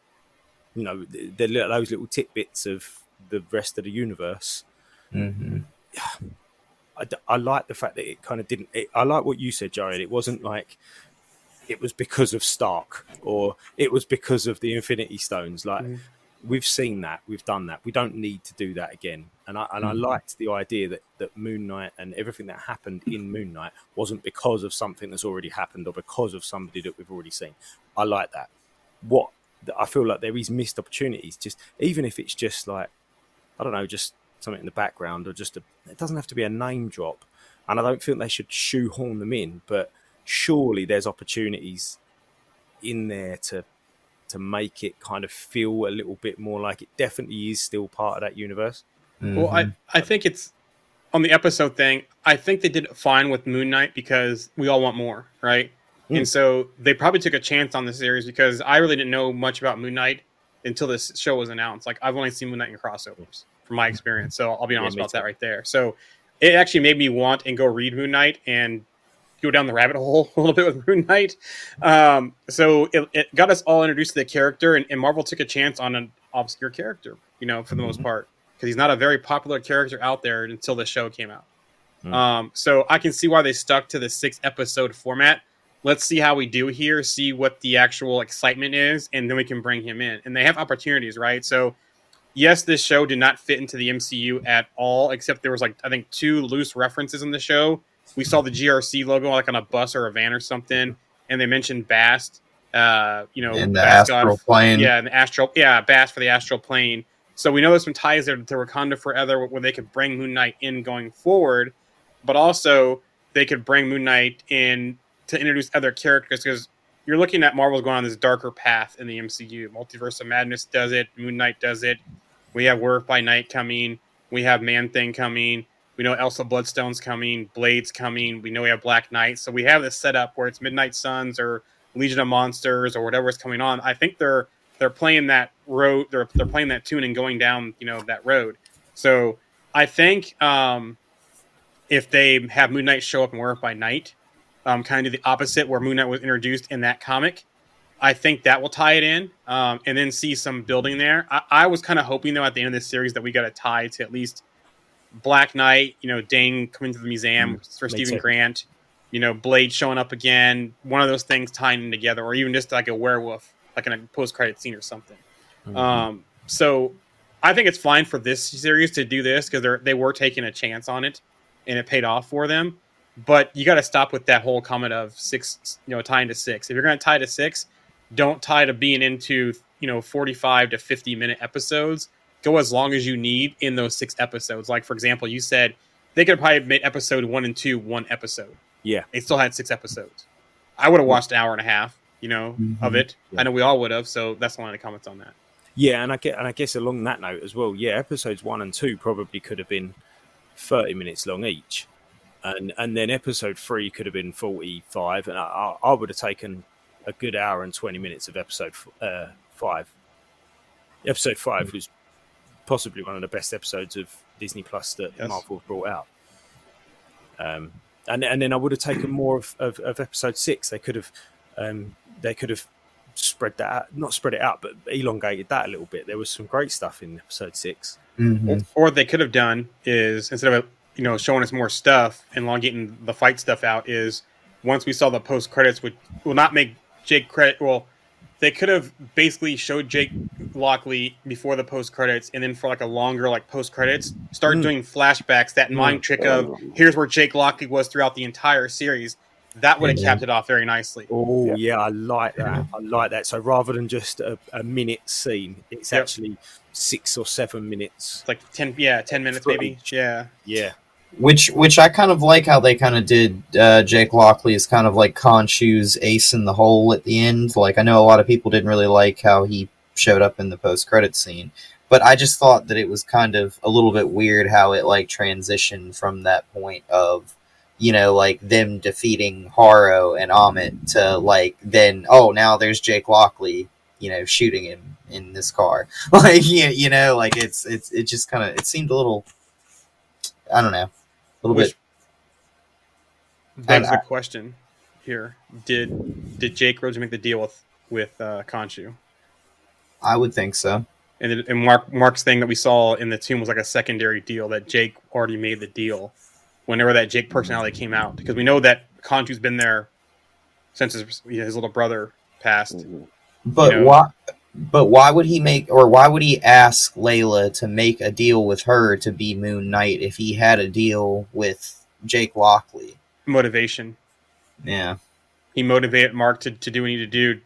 you know, the, the those little tidbits of the rest of the universe Mm-hmm. I, I like the fact that it kind of didn't. It, I like what you said, Jared. It wasn't like it was because of Stark or it was because of the Infinity Stones. Like Mhm. we've seen that, we've done that. We don't need to do that again. And I and I Mhm. liked the idea that that Moon Knight and everything that happened in Moon Knight wasn't because of something that's already happened or because of somebody that we've already seen. I like that. What I feel like there is missed opportunities. Just even if it's just like I don't know, just something in the background or just a, it doesn't have to be a name drop. And I don't think they should shoehorn them in, but surely there's opportunities in there to to make it kind of feel a little bit more like it definitely is still part of that universe. Well, I, I think it's on the episode thing. I think they did it fine with Moon Knight because we all want more, right? Mm. And so they probably took a chance on the series because I really didn't know much about Moon Knight until this show was announced. Like I've only seen Moon Knight in crossovers from my experience, so I'll be honest me about that right there. So it actually made me want and go read Moon Knight and go down the rabbit hole a little bit with Moon Knight. Um, so it, it got us all introduced to the character, and, and Marvel took a chance on an obscure character, you know, for the most Mhm. part, because he's not a very popular character out there until the show came out. Mm. Um, so I can see why they stuck to the six episode format. Let's see how we do here, see what the actual excitement is, and then we can bring him in. And they have opportunities, right? So, yes, this show did not fit into the MCU at all, except there was like I think two loose references in the show. We saw the GRC logo like on a bus or a van or something, and they mentioned Bast. Uh, you know, in the Bast God- astral plane. yeah, and the astral, yeah, Bast for the astral plane. So we know there's some ties there to Wakanda Forever where they could bring Moon Knight in going forward, but also they could bring Moon Knight in to introduce other characters because you're looking at Marvel's going on this darker path in the MCU. Multiverse of Madness does it, Moon Knight does it. We have Werewolf by Night coming. We have Man Thing coming. We know Elsa Bloodstone's coming. Blade's coming. We know we have Black Knight. So we have this setup where it's Midnight Suns or Legion of Monsters or whatever is coming on. I think they're they're playing that road. They're they're playing that tune and going down you know that road. So I think um, if they have Moon Knight show up in Werewolf by Night, um, kind of the opposite where Moon Knight was introduced in that comic. I think that will tie it in, um, and then see some building there. I, I was kind of hoping though at the end of this series that we got a tie to at least Black Knight, you know, Dane coming to the museum for Stephen. Grant, you know, Blade showing up again, one of those things tying in together, or even just like a werewolf, like in a post credit scene or something. Mhm. Um, so I think it's fine for this series to do this because they they were taking a chance on it, and it paid off for them. But you got to stop with that whole comment of six, you know, tying to six. If you're going to tie to six, don't tie to being into you know 45 to 50 minute episodes. Go as long as you need in those six episodes. Like for example, you said they could have probably made episode one and two one episode. Yeah. They still had six episodes. I would have watched an hour and a half, you know, of Mhm. it. Yeah. I know we all would have. So that's one of the comments on that. Yeah, and I get and I guess along that note as well. Yeah, episodes one and two probably could have been thirty minutes long each, and and then episode three could have been forty five, and I, I, I would have taken a good hour and twenty minutes of episode uh, five. Episode five was possibly one of the best episodes of Disney Plus that Yes. Marvel brought out. Um, and and then I would have taken more of, of, of episode six. They could have um, they could have spread that out, not spread it out, but elongated that a little bit. There was some great stuff in episode six. Mhm. Or what they could have done is instead of you know showing us more stuff and elongating the fight stuff out is once we saw the post credits would will not make Jake credit well they could have basically showed Jake Lockley before the post credits and then for like a longer like post credits start Mm. doing flashbacks that mind trick of here's where Jake Lockley was throughout the entire series that would have capped it off very nicely Oh Yeah. yeah, I like that. I like that. So rather than just a, a minute scene, it's Yep. actually six or seven minutes. like 10 yeah 10 minutes maybe yeah Yeah, Which which I kind of like how they kind of did uh, Jake Lockley as kind of like Khonshu's ace in the hole at the end. Like I know a lot of people didn't really like how he showed up in the post credit scene, but I just thought that it was kind of a little bit weird how it like transitioned from that point of you know like them defeating Harrow and Ammit to like then oh now there's Jake Lockley you know shooting him in this car like you, you know like it's it's it just kind of it seemed a little I don't know little Which- bit Begs And the question here: Did did Jake Rhodes make the deal with with uh, Khonshu? I would think so. And, it- and Mark Mark's thing that we saw in the tomb was like a secondary deal that Jake already made the deal whenever that Jake personality came out because we know that Khonshu's been there since his, his little brother passed. Mhm. But You know- why? But why would he make, or why would he ask Layla to make a deal with her to be Moon Knight if he had a deal with Jake Lockley? Motivation. Yeah, He motivated Mark to, to do what he needed to do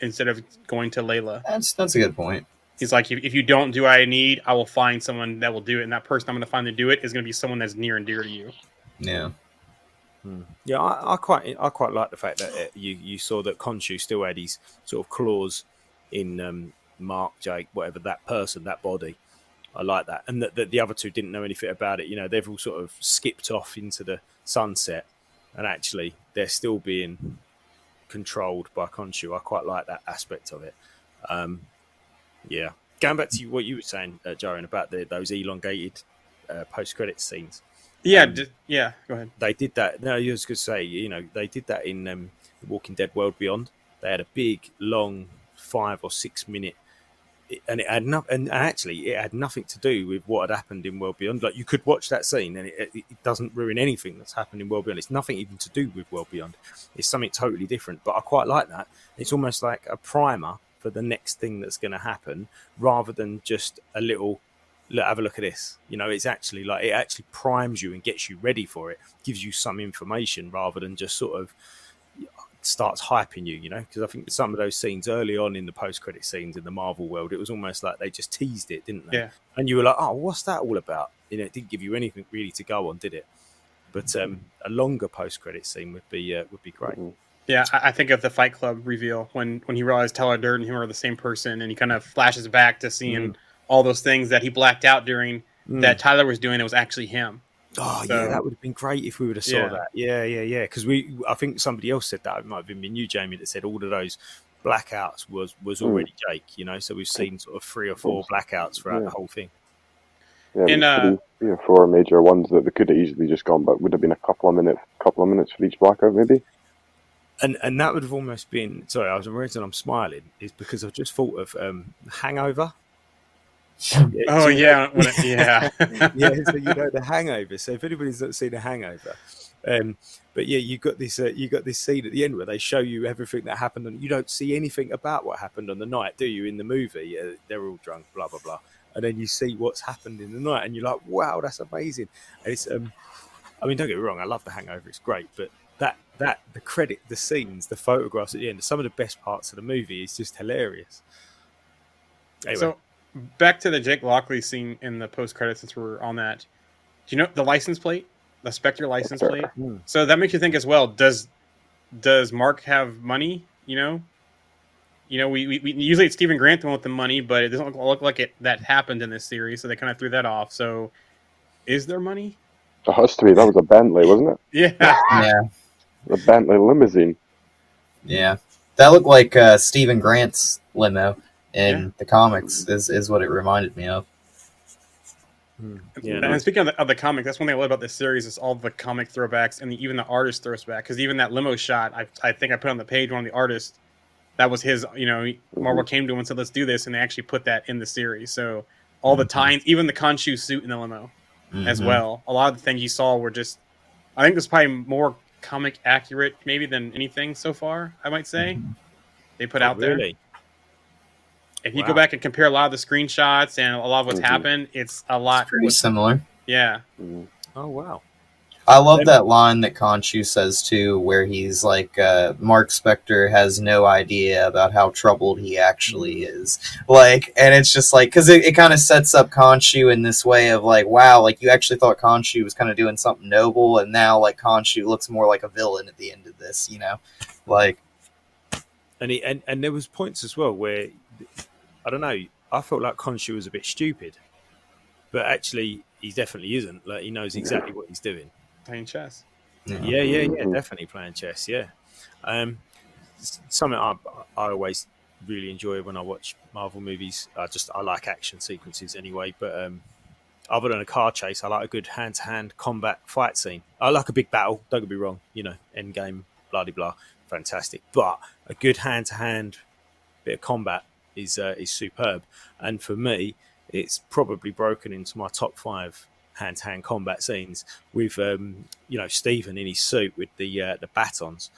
instead of going to Layla. that's that's a good point. He's like, if, if you don't do what I need, I will find someone that will do it, and that person I'm going to find to do it is going to be someone that's near and dear to you. Yeah, yeah. I, I quite I quite like the fact that uh, you you saw that Khonshu still had his sort of claws in um, Mark, Jake, whatever that person, that body. I like that, and that, that the other two didn't know anything about it. You know, they've all sort of skipped off into the sunset, and actually they're still being controlled by Khonshu. I quite like that aspect of it. Um, Yeah. Going back to what you were saying, uh, Jaren, about the, those elongated uh, post-credit scenes. Yeah, Um, d- yeah. Go ahead. They did that. No, you was going to say, you know, they did that in um, Walking Dead World Beyond. They had a big, long, five or six minute, and it had no, and actually it had nothing to do with what had happened in World Beyond. Like you could watch that scene, and it, it, doesn't ruin anything that's happened in World Beyond. It's nothing even to do with World Beyond. It's something totally different. But I quite like that. It's almost like a primer for the next thing that's going to happen, rather than just a little look, have a look at this. You know, it's actually like it actually primes you and gets you ready for it, gives you some information rather than just sort of starts hyping you. You know, because I think some of those scenes early on in the post-credit scenes in the Marvel world, it was almost like they just teased it, didn't they? Yeah. And you were like, oh, what's that all about? You know, it didn't give you anything really to go on, did it? But um, a longer post-credit scene would be uh, would be great. Mhm. Yeah, I, I think of the Fight Club reveal when when he realized Tyler Durden and him are the same person, and he kind of flashes back to seeing all those things that he blacked out during that Tyler was doing. It was actually him. Oh So- yeah, that would have been great if we would have saw Yeah. that. Yeah, yeah, yeah. Because we, I think somebody else said that. It might have been you, Jamie, that said all of those blackouts was was Mm. already Jake. You know, so we've seen sort of three or four blackouts throughout Yeah. the whole thing. Yeah, And, there's uh, three, three or four major ones that they could have easily just gone, but would have been a couple of minutes, couple of minutes for each blackout, maybe. And and that would have almost been. Sorry, I was the reason I'm smiling is because I've just thought of um, Hangover. Yeah, Oh yeah, when it- yeah. yeah, so you know the Hangover. So if anybody's not seen the Hangover, um, but yeah, you got this. Uh, you got this scene at the end where they show you everything that happened, and you don't see anything about what happened on the night, do you? In the movie, uh, they're all drunk, blah blah blah, and then you see what's happened in the night, and you're like, wow, that's amazing. And it's, um, I mean, don't get me wrong, I love the Hangover, it's great, but that that the credit, the scenes, the photographs at the end, some of the best parts of the movie is just hilarious. Anyway, So back to the Jake Lockley scene in the post credits since we're on that. Do you know the license plate? The Spector license Spector. plate? Hmm. So that makes you think as well, does does Mark have money? You know? You know, we, we, we usually it's Stephen Grant the one with the money, but it doesn't look, look like it that happened in this series, so they kind of threw that off. So is there money? It has to be. That was a Bentley, wasn't it? Yeah. Yeah, The Bentley limousine. yeah. That looked like uh, Stephen Grant's limo in Yeah. the comics. Is is what it reminded me of. hmm, yeah, and no, speaking of the, of the comic, that's one thing I love about this series is all the comic throwbacks and even the artist throws back. Because even that limo shot, I, I think I put on the page one of the artists that was his. You know, Marvel came to him and said, "Let's do this," and they actually put that in the series. So all the Mhm. tie even the Khonshu suit in the limo as Mhm. well. A lot of the things you saw were just, I think, it was probably more comic accurate maybe than anything so far. I might say they put Oh, out there. Really? If you Wow. go back and compare a lot of the screenshots and a lot of what's Mhm. happened, it's a lot. It's pretty similar. Yeah. Mm. Oh wow. I love Maybe- that line that Khonshu says too, where he's like, uh, "Mark Spector has no idea about how troubled he actually is." Like, and it's just like because it, it kind of sets up Khonshu in this way of like, "Wow, like you actually thought Khonshu was kind of doing something noble, and now like Khonshu looks more like a villain at the end of this." You know, like, and he, and and there was points as well where I don't know. I felt like Khonshu was a bit stupid, but actually he definitely isn't. Like he knows exactly what he's doing. Playing chess. you know. Yeah, yeah, yeah, Mhm. definitely playing chess. Yeah, um, something I I always really enjoy when I watch Marvel movies. I just I like action sequences anyway, but um, other than a car chase, I like a good hand to hand combat fight scene. I like a big battle. Don't get me wrong. You know, end game, blah blah blah, fantastic. But a good hand to hand bit of combat is uh, is superb. And for me, it's probably broken into my top five hand to hand combat scenes with um, you know Stephen in his suit with the uh, the batons.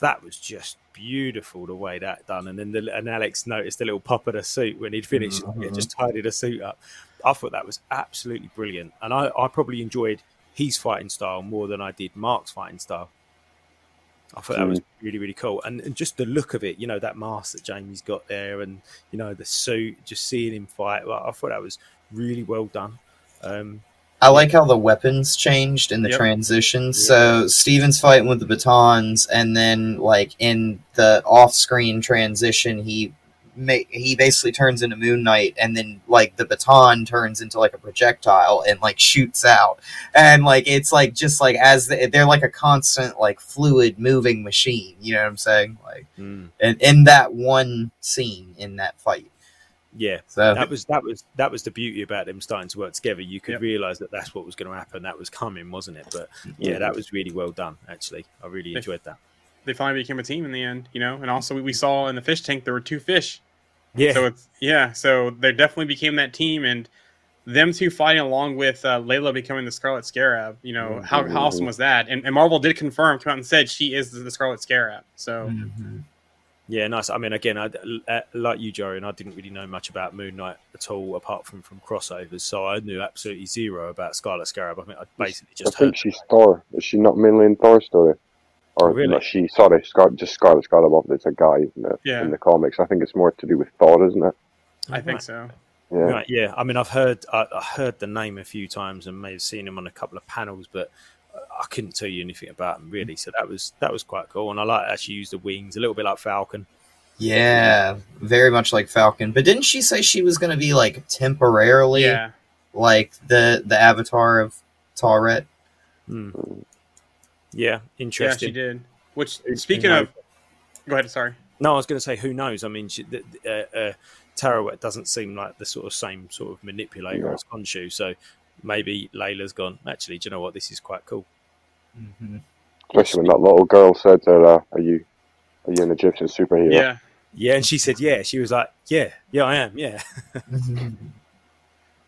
That was just beautiful the way that done. And then the, and Alex noticed the little pop of the suit when he'd finished, Mhm. yeah, just tidied the suit up. I thought that was absolutely brilliant, and I, I probably enjoyed his fighting style more than I did Mark's fighting style. I thought that was really, really cool. And, and just the look of it, you know, that mask that Jamie's got there and, you know, the suit, just seeing him fight, well, I thought that was really well done. Um, I like how the weapons changed in the Yep. transitions. So Steven's fighting with the batons, and then like in the off-screen transition, he ma- he basically turns into Moon Knight, and then like the baton turns into like a projectile and like shoots out, and like it's like just like as the, they're like a constant like fluid moving machine. You know what I'm saying? Like mm. in, in that one scene in that fight. Yeah, So that was that was that was the beauty about them starting to work together. You could Yep. realise that that's what was going to happen. That was coming, wasn't it? But yeah, that was really well done. Actually, I really enjoyed that. They finally became a team in the end, you know. And also, we, we saw in the fish tank there were two fish. Yeah, So it's yeah. So they definitely became that team, and them two fighting along with uh, Layla becoming the Scarlet Scarab. You know how, how awesome was that? And, and Marvel did confirm, come out and said she is the, the Scarlet Scarab. So Mhm. yeah, nice. I mean, again, I, uh, like you, Joey, and I didn't really know much about Moon Knight at all, apart from from crossovers. So I knew absolutely zero about Scarlet Scarab. I mean, I basically just. I think heard. she's Thor. Is she not mainly in Thor story? Or Really? no, she? Sorry, Scar- just Scarlet Scarlet. It's a guy isn't it, Yeah. in the comics. I think it's more to do with Thor, isn't it? I think so. Yeah. Right, yeah. I mean, I've heard I, I heard the name a few times and may have seen him on a couple of panels, but I couldn't tell you anything about him really. So that was that was quite cool, and I like that she used the wings a little bit like Falcon. Yeah, very much like Falcon. But didn't she say she was going to be like temporarily Yeah. like the the avatar of Taweret? Hmm. Yeah, interesting. Yeah, she did. Which speaking of, go ahead. Sorry. No, I was going to say, who knows? I mean, she, the, uh, uh, Taweret doesn't seem like the sort of same sort of manipulator Yeah. as Khonshu, so maybe Layla's gone. Actually, do you know what? This is quite cool. Mm-hmm. Especially when that little girl said, to her, uh, "Are you, are you an Egyptian superhero?" Yeah. Yeah, and she said, yeah. She was like, yeah, yeah, I am. Yeah,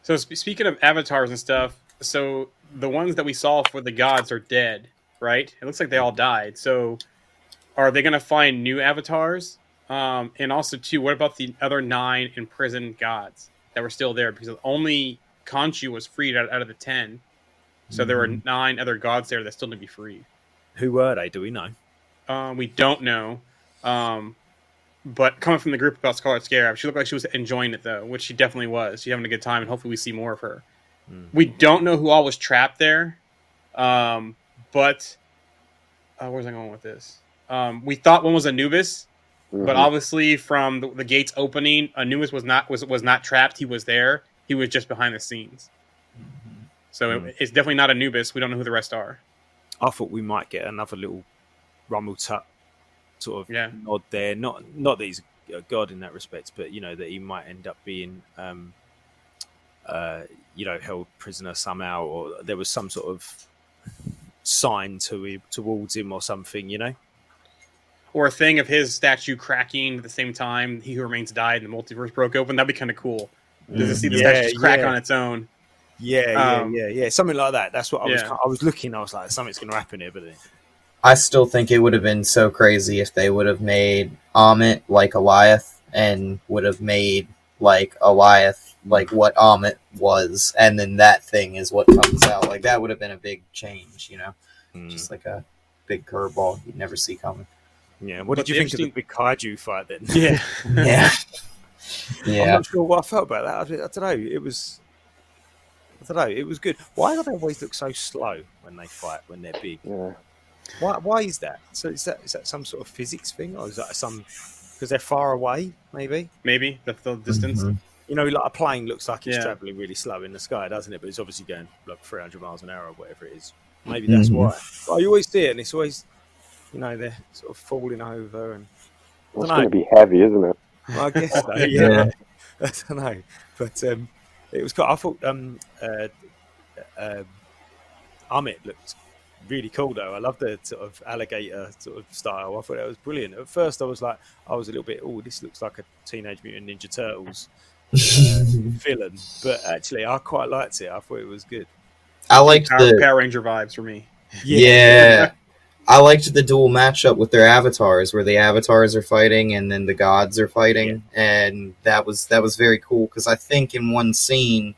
So sp- speaking of avatars and stuff, so the ones that we saw for the gods are dead, right? It looks like they all died. So are they going to find new avatars? Um, and also, too, what about the other nine imprisoned gods that were still there? Because only Khonshu was freed out, out of the ten. So there were nine other gods there that still need to be freed. who were they? Do we know? Um, we don't know. Um, but coming from the group about Scarlet Scarab, she looked like she was enjoying it though, which she definitely was. She's having a good time, and hopefully we see more of her. Hmm. We don't know who all was trapped there, um, but uh, where's I going with this? Um, we thought one was Anubis, but Mhm. obviously from the, the gates opening, Anubis was not was was not trapped. He was there. He was just behind the scenes. So Hmm. it, it's definitely not Anubis. We don't know who the rest are. I thought we might get another little Rama-Tut sort of Yeah. nod there. Not not that he's a god in that respect, but you know that he might end up being, um, uh, you know, held prisoner somehow, or there was some sort of sign to him, towards him or something. You know. or a thing of his statue cracking at the same time he who remains died and the multiverse broke open that'd be kind of cool Does it see the Yeah, statue just crack yeah. on its own Yeah, yeah, Um, yeah, yeah, something like that. That's what I was. yeah. I was looking. I was like, something's going to happen here, but then, I still think it would have been so crazy if they would have made Ammit like Eliath and would have made like Eliath like what Ammit was, and then that thing is what comes out. Like that would have been a big change, you know, Hmm. just like a big curveball you'd never see coming. yeah. What But did you the think of the big kaiju fight then? yeah Yeah, yeah. I'm not sure what I felt about that. I, I don't know. It was. I don't know. It was good. Why do they always look so slow when they fight when they're big? yeah. Why? Why is that? So is that is that some sort of physics thing, or is that some because they're far away? Maybe maybe the, the distance Mhm. You know, like a plane looks like it's Yeah. traveling really slow in the sky, doesn't it? But it's obviously going like 300 miles an hour or whatever it is. Maybe that's Mhm. why. But you always see it, and it's always, you know, they're sort of falling over, and Well, it's going to be heavy, isn't it? Well, I guess so. Yeah. Yeah, I don't know, but um, it was. Cool. I thought um, uh, uh, Ammit looked really cool though. I love the sort of alligator sort of style. I thought that was brilliant. At first, I was like, I was a little bit, oh, this looks like a Teenage Mutant Ninja Turtles villain, but actually, I quite liked it. I thought it was good. I liked Power, the Power Ranger vibes for me. yeah. I liked the dual matchup with their avatars, where the avatars are fighting and then the gods are fighting, and that was that was very cool because I think in one scene,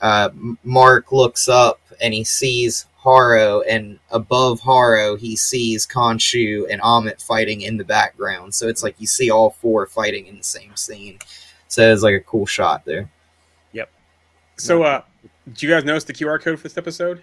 uh, Mark looks up and he sees Harrow, and above Harrow he sees Khonshu and Ammit fighting in the background. So it's like you see all four fighting in the same scene. So it's like a cool shot there. Yep. So, uh, do you guys notice the QR code for this episode?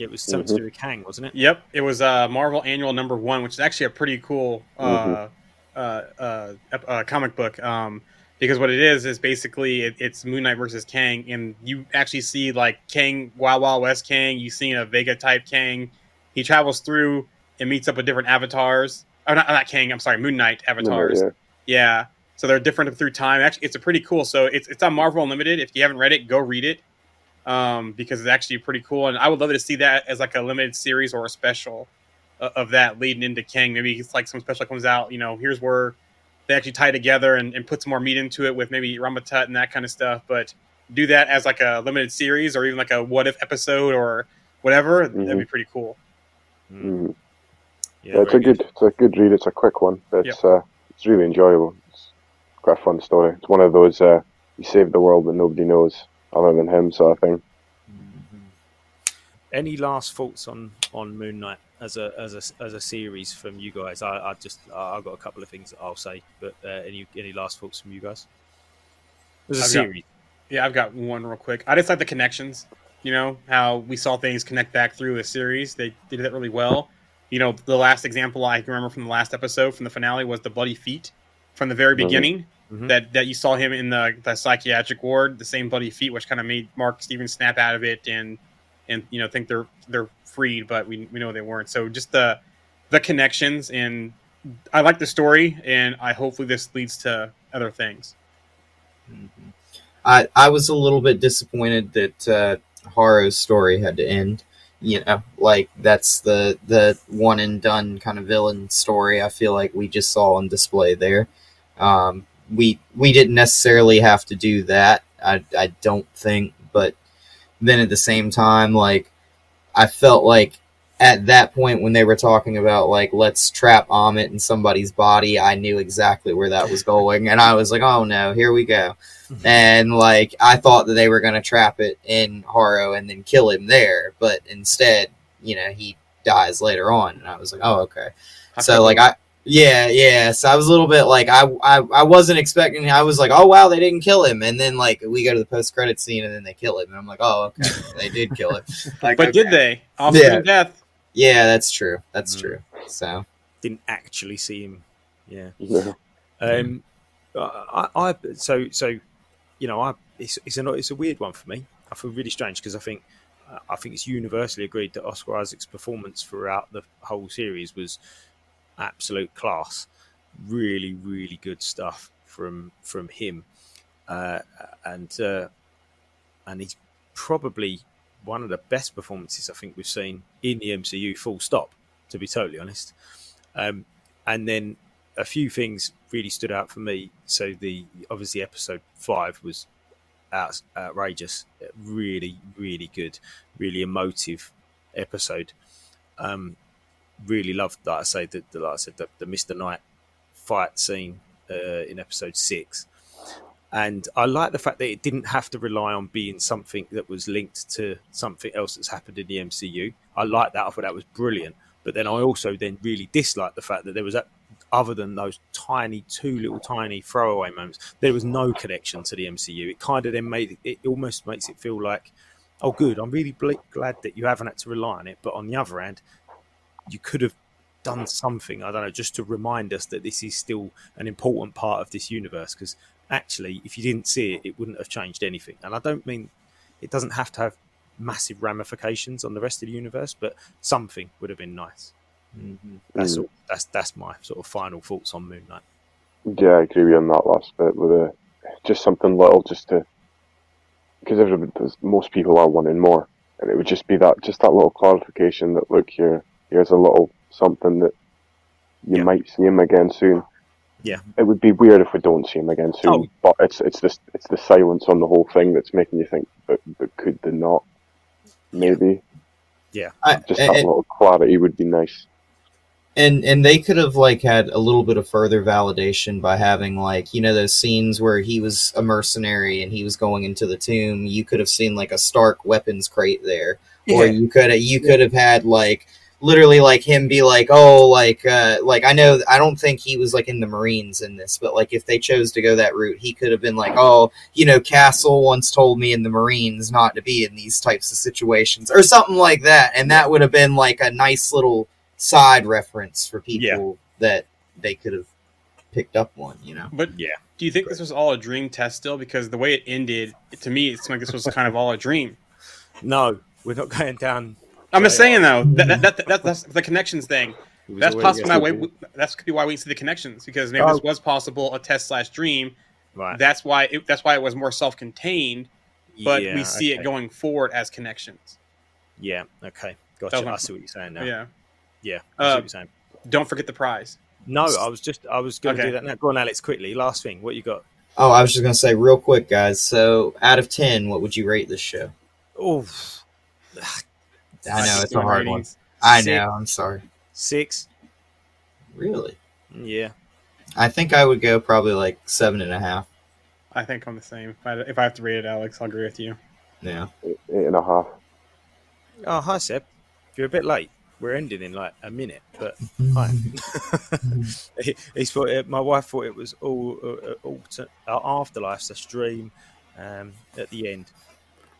It was something to do with Kang, wasn't it? Yep, it was uh, Marvel Annual Number One, which is actually a pretty cool uh, uh, uh, ep- uh, comic book. Um, because what it is is basically it, it's Moon Knight versus Kang, and you actually see like Kang, Wild Wild West Kang. You see a Vega type Kang. He travels through and meets up with different avatars. Oh, not, not Kang. I'm sorry, Moon Knight avatars. Yeah. Yeah. So they're different through time. Actually, it's a pretty cool. So it's it's on Marvel Unlimited. If you haven't read it, go read it um, because it's actually pretty cool. And I would love to see that as like a limited series or a special uh, of that leading into Kang. Maybe it's like some special comes out. You know, here's where they actually tie together and, and put some more meat into it with maybe Ramatut and that kind of stuff. But do that as like a limited series or even like a what if episode or whatever. That'd be Mhm. pretty cool. Mm. Yeah, Yeah, it's a very good, it's a good read. It's a quick one. But It's uh, it's really enjoyable. It's quite a fun story. It's one of those uh, you saved the world, but nobody knows other than him sort of thing. Mhm. Any last thoughts on on Moon Knight as a as a as a series from you guys? I, I just I- I've got a couple of things that I'll say, but uh, any any last thoughts from you guys? As a I've got- series, Yeah, I've got one real quick. I just like the connections. You know how we saw things connect back through a series. They did that really well. You know, the last example I can remember from the last episode from the finale was the bloody feet from the very Mhm. beginning. Mhm. That that you saw him in the, the psychiatric ward, the same bloody feet, which kind of made Mark Stevens snap out of it and and you know think they're they're freed, but we we know they weren't. So just the the connections and I like the story, and I hopefully this leads to other things. Mhm. I I was a little bit disappointed that uh, Harrow's story had to end. You know, like that's the the one and done kind of villain story. I feel like we just saw on display there. Um, we we didn't necessarily have to do that. I I don't think, but then at the same time, like I felt like at that point when they were talking about like let's trap Ammit in somebody's body, I knew exactly where that was going, and I was like, oh no, here we go and like I thought that they were gonna trap it in Harrow and then kill him there, but instead, you know, he dies later on, and I was like, oh okay. So like I, yeah, yeah. So I was a little bit like I, I, I wasn't expecting. I was like, oh wow, they didn't kill him, and then like we go to the post credit scene, and then they kill him, and I'm like, oh okay, they did kill him. Like, but did they? Officer Yeah. death. Yeah, that's true. That's Mm. true. So didn't actually see him. Yeah. Yeah. Um, I, I so so, you know, I it's it's a it's a weird one for me. I feel really strange because I think uh, I think it's universally agreed that Oscar Isaac's performance throughout the whole series was absolute class. Really, really good stuff from from him, uh, and uh, and he's probably one of the best performances I think we've seen in the MCU. Full stop. To be totally honest, um, and then a few things really stood out for me. So the obviously episode five was out, outrageous, really, really good, really emotive episode. Um, really loved, like I say, the, the like I said, the, the Mister Knight fight scene uh, in episode six. And I like the fact that it didn't have to rely on being something that was linked to something else that's happened in the MCU. I like that. I thought that was brilliant. But then I also then really disliked the fact that there was that other than those tiny two little tiny throwaway moments, there was no connection to the MCU. It kind of then made it, almost makes it feel like, oh, good. I'm really glad that you haven't had to rely on it. But on the other hand, you could have done something. I don't know, just to remind us that this is still an important part of this universe. Because actually, if you didn't see it, it wouldn't have changed anything. And I don't mean it doesn't have to have massive ramifications on the rest of the universe, but something would have been nice. Mm-hmm. That's all, that's that's my sort of final thoughts on Moon Knight. Yeah, I agree with you on that last bit. With a, just something little, just to because everybody, most people are wanting more, and it would just be that, just that little clarification that look here, here's a little something that you Yeah. might see him again soon. Yeah. it would be weird if we don't see him again soon. Oh. But it's it's this it's the silence on the whole thing that's making you think, but but could they not? Maybe I, just and- that little clarity would be nice. And and they could have like had a little bit of further validation by having like you know those scenes where he was a mercenary and he was going into the tomb. You could have seen like a stark weapons crate there. Or you could have you could have had like literally like him be like oh like uh like i know i don't think he was like in the marines in this but like if they chose to go that route he could have been like oh you know castle once told me in the marines not to be in these types of situations or something like that. And that would have been like a nice little side reference for people that they could have picked up one, you know But Yeah. do you think this was all a dream test still? Because the way it ended, to me, it seemed like this was kind of all a dream. No, we're not going down. I'm just saying though, that, that, that, that that's the connections thing. That's already possible. a- Now, that's could be why we see the connections because maybe Oh. this was possible a test slash dream. Right. That's why. It, that's why it was more self contained. But Yeah, we see okay. it going forward as connections. Yeah. Okay. That Gotcha. was I see what you're saying now. Yeah. Yeah. I see Uh, what. Don't forget the prize. No, I was just I was going to Okay. do that now. Go on, Alex. Quickly. Last thing. What you got? Oh, I was just gonna say real quick, guys. So, out of ten, what would you rate this show? Oh, I know it's a hard one. I Six. know. I'm sorry. six. Really? Yeah. I think I would go probably like seven and a half. I think I'm the same. If I, if I have to rate it, Alex, I'll agree with you. Yeah. Eight, eight and a half. Oh, hi Seb. You're a bit late. We're ending in like a minute, but hi. he, he's thought it, my wife thought it was all uh, all to, uh, afterlife, the stream um, at the end.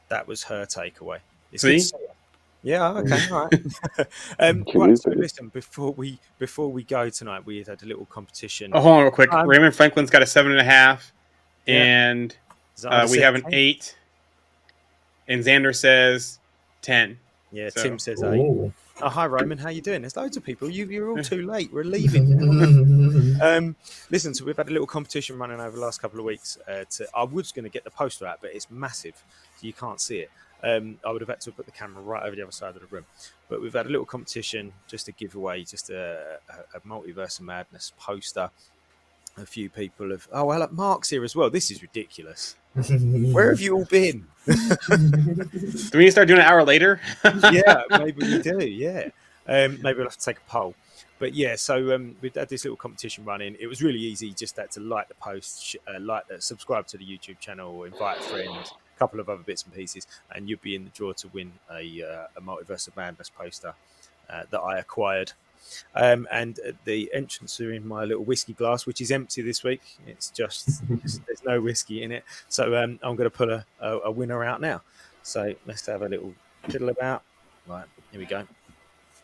That was her takeaway. It's See? see. Yeah. Okay. All right. um, right, so listen. Before we before we go tonight, we had a little competition. Oh, hold on real quick. Um, Raymond Franklin's got a seven and a half, Yeah. and uh, we have an same? eight. And Xander says ten. Yeah. so- Tim says eight. Ooh. Oh, hi Roman. How you doing? There's loads of people. You, you're all too late. We're leaving. Um, listen, so we've had a little competition running over the last couple of weeks. Uh, to, I was going to get the poster out, but it's massive, so you can't see it. Um, I would have had to put the camera right over the other side of the room. But we've had a little competition just to give away just a, a, a Multiverse of Madness poster. A few people have. Oh, well, Mark's here as well. This is ridiculous. Where have you all been? Do we need to start doing an hour later? yeah, maybe we do. Yeah, um, maybe we'll have to take a poll. But yeah, so um, we had this little competition running. It was really easy. Just had to like the post, sh- uh, like, uh, subscribe to the YouTube channel, invite a friend, a couple of other bits and pieces, and you'd be in the draw to win a, uh, a Multiverse of Madness poster uh, that I acquired. Um, and the entrance are in my little whiskey glass, which is empty this week. It's just there's no whiskey in it. So um, I'm going to put a, a, a winner out now. So let's have a little fiddle about. Right, here we go.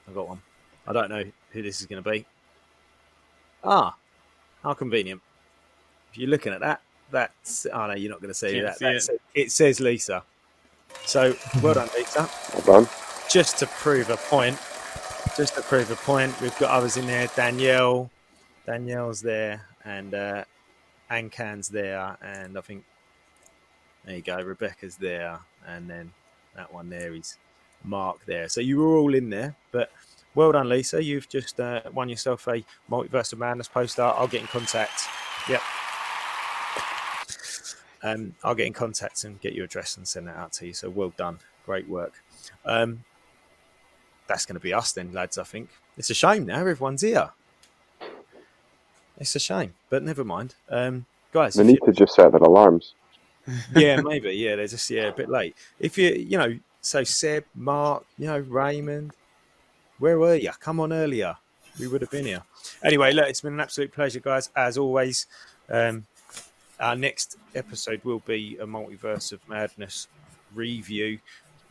I've got one. I don't know who this is going to be. Ah, how convenient. If you're looking at that, that's. Oh no, you're not going to see that. see That's, it. says Lisa. So well done, Lisa. Well done. Just to prove a point, just to prove a point, we've got others in there. Danielle, Danielle's there, and uh, Ankan's there, and I think there you go. Rebecca's there, and then that one there is Mark there. So you were all in there, but well done, Lisa. You've just uh, won yourself a Multiverse of Madness poster. I'll get in contact. Yep. Um, I'll get in contact and get your address and send that out to you. So well done, great work. Um, that's going to be us then, lads. I think it's a shame now everyone's here. It's a shame, but never mind. Um, guys, They need to just set their alarms. yeah, maybe. Yeah, they're just yeah a bit late. If you you know, so Seb, Mark, you know, Raymond, where were you? Come on earlier. We would have been here. Anyway, look, it's been an absolute pleasure, guys. As always, um, our next episode will be a multiverse of madness review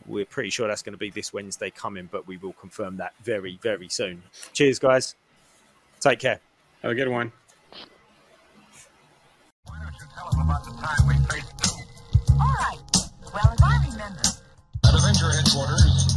we're pretty sure that's going to be this Wednesday coming, but we will confirm that very, very soon. Cheers, guys. Take care. Have a good one. Why don't you tell them about the time we faced All right. Well, as I remember, at Avenger headquarters.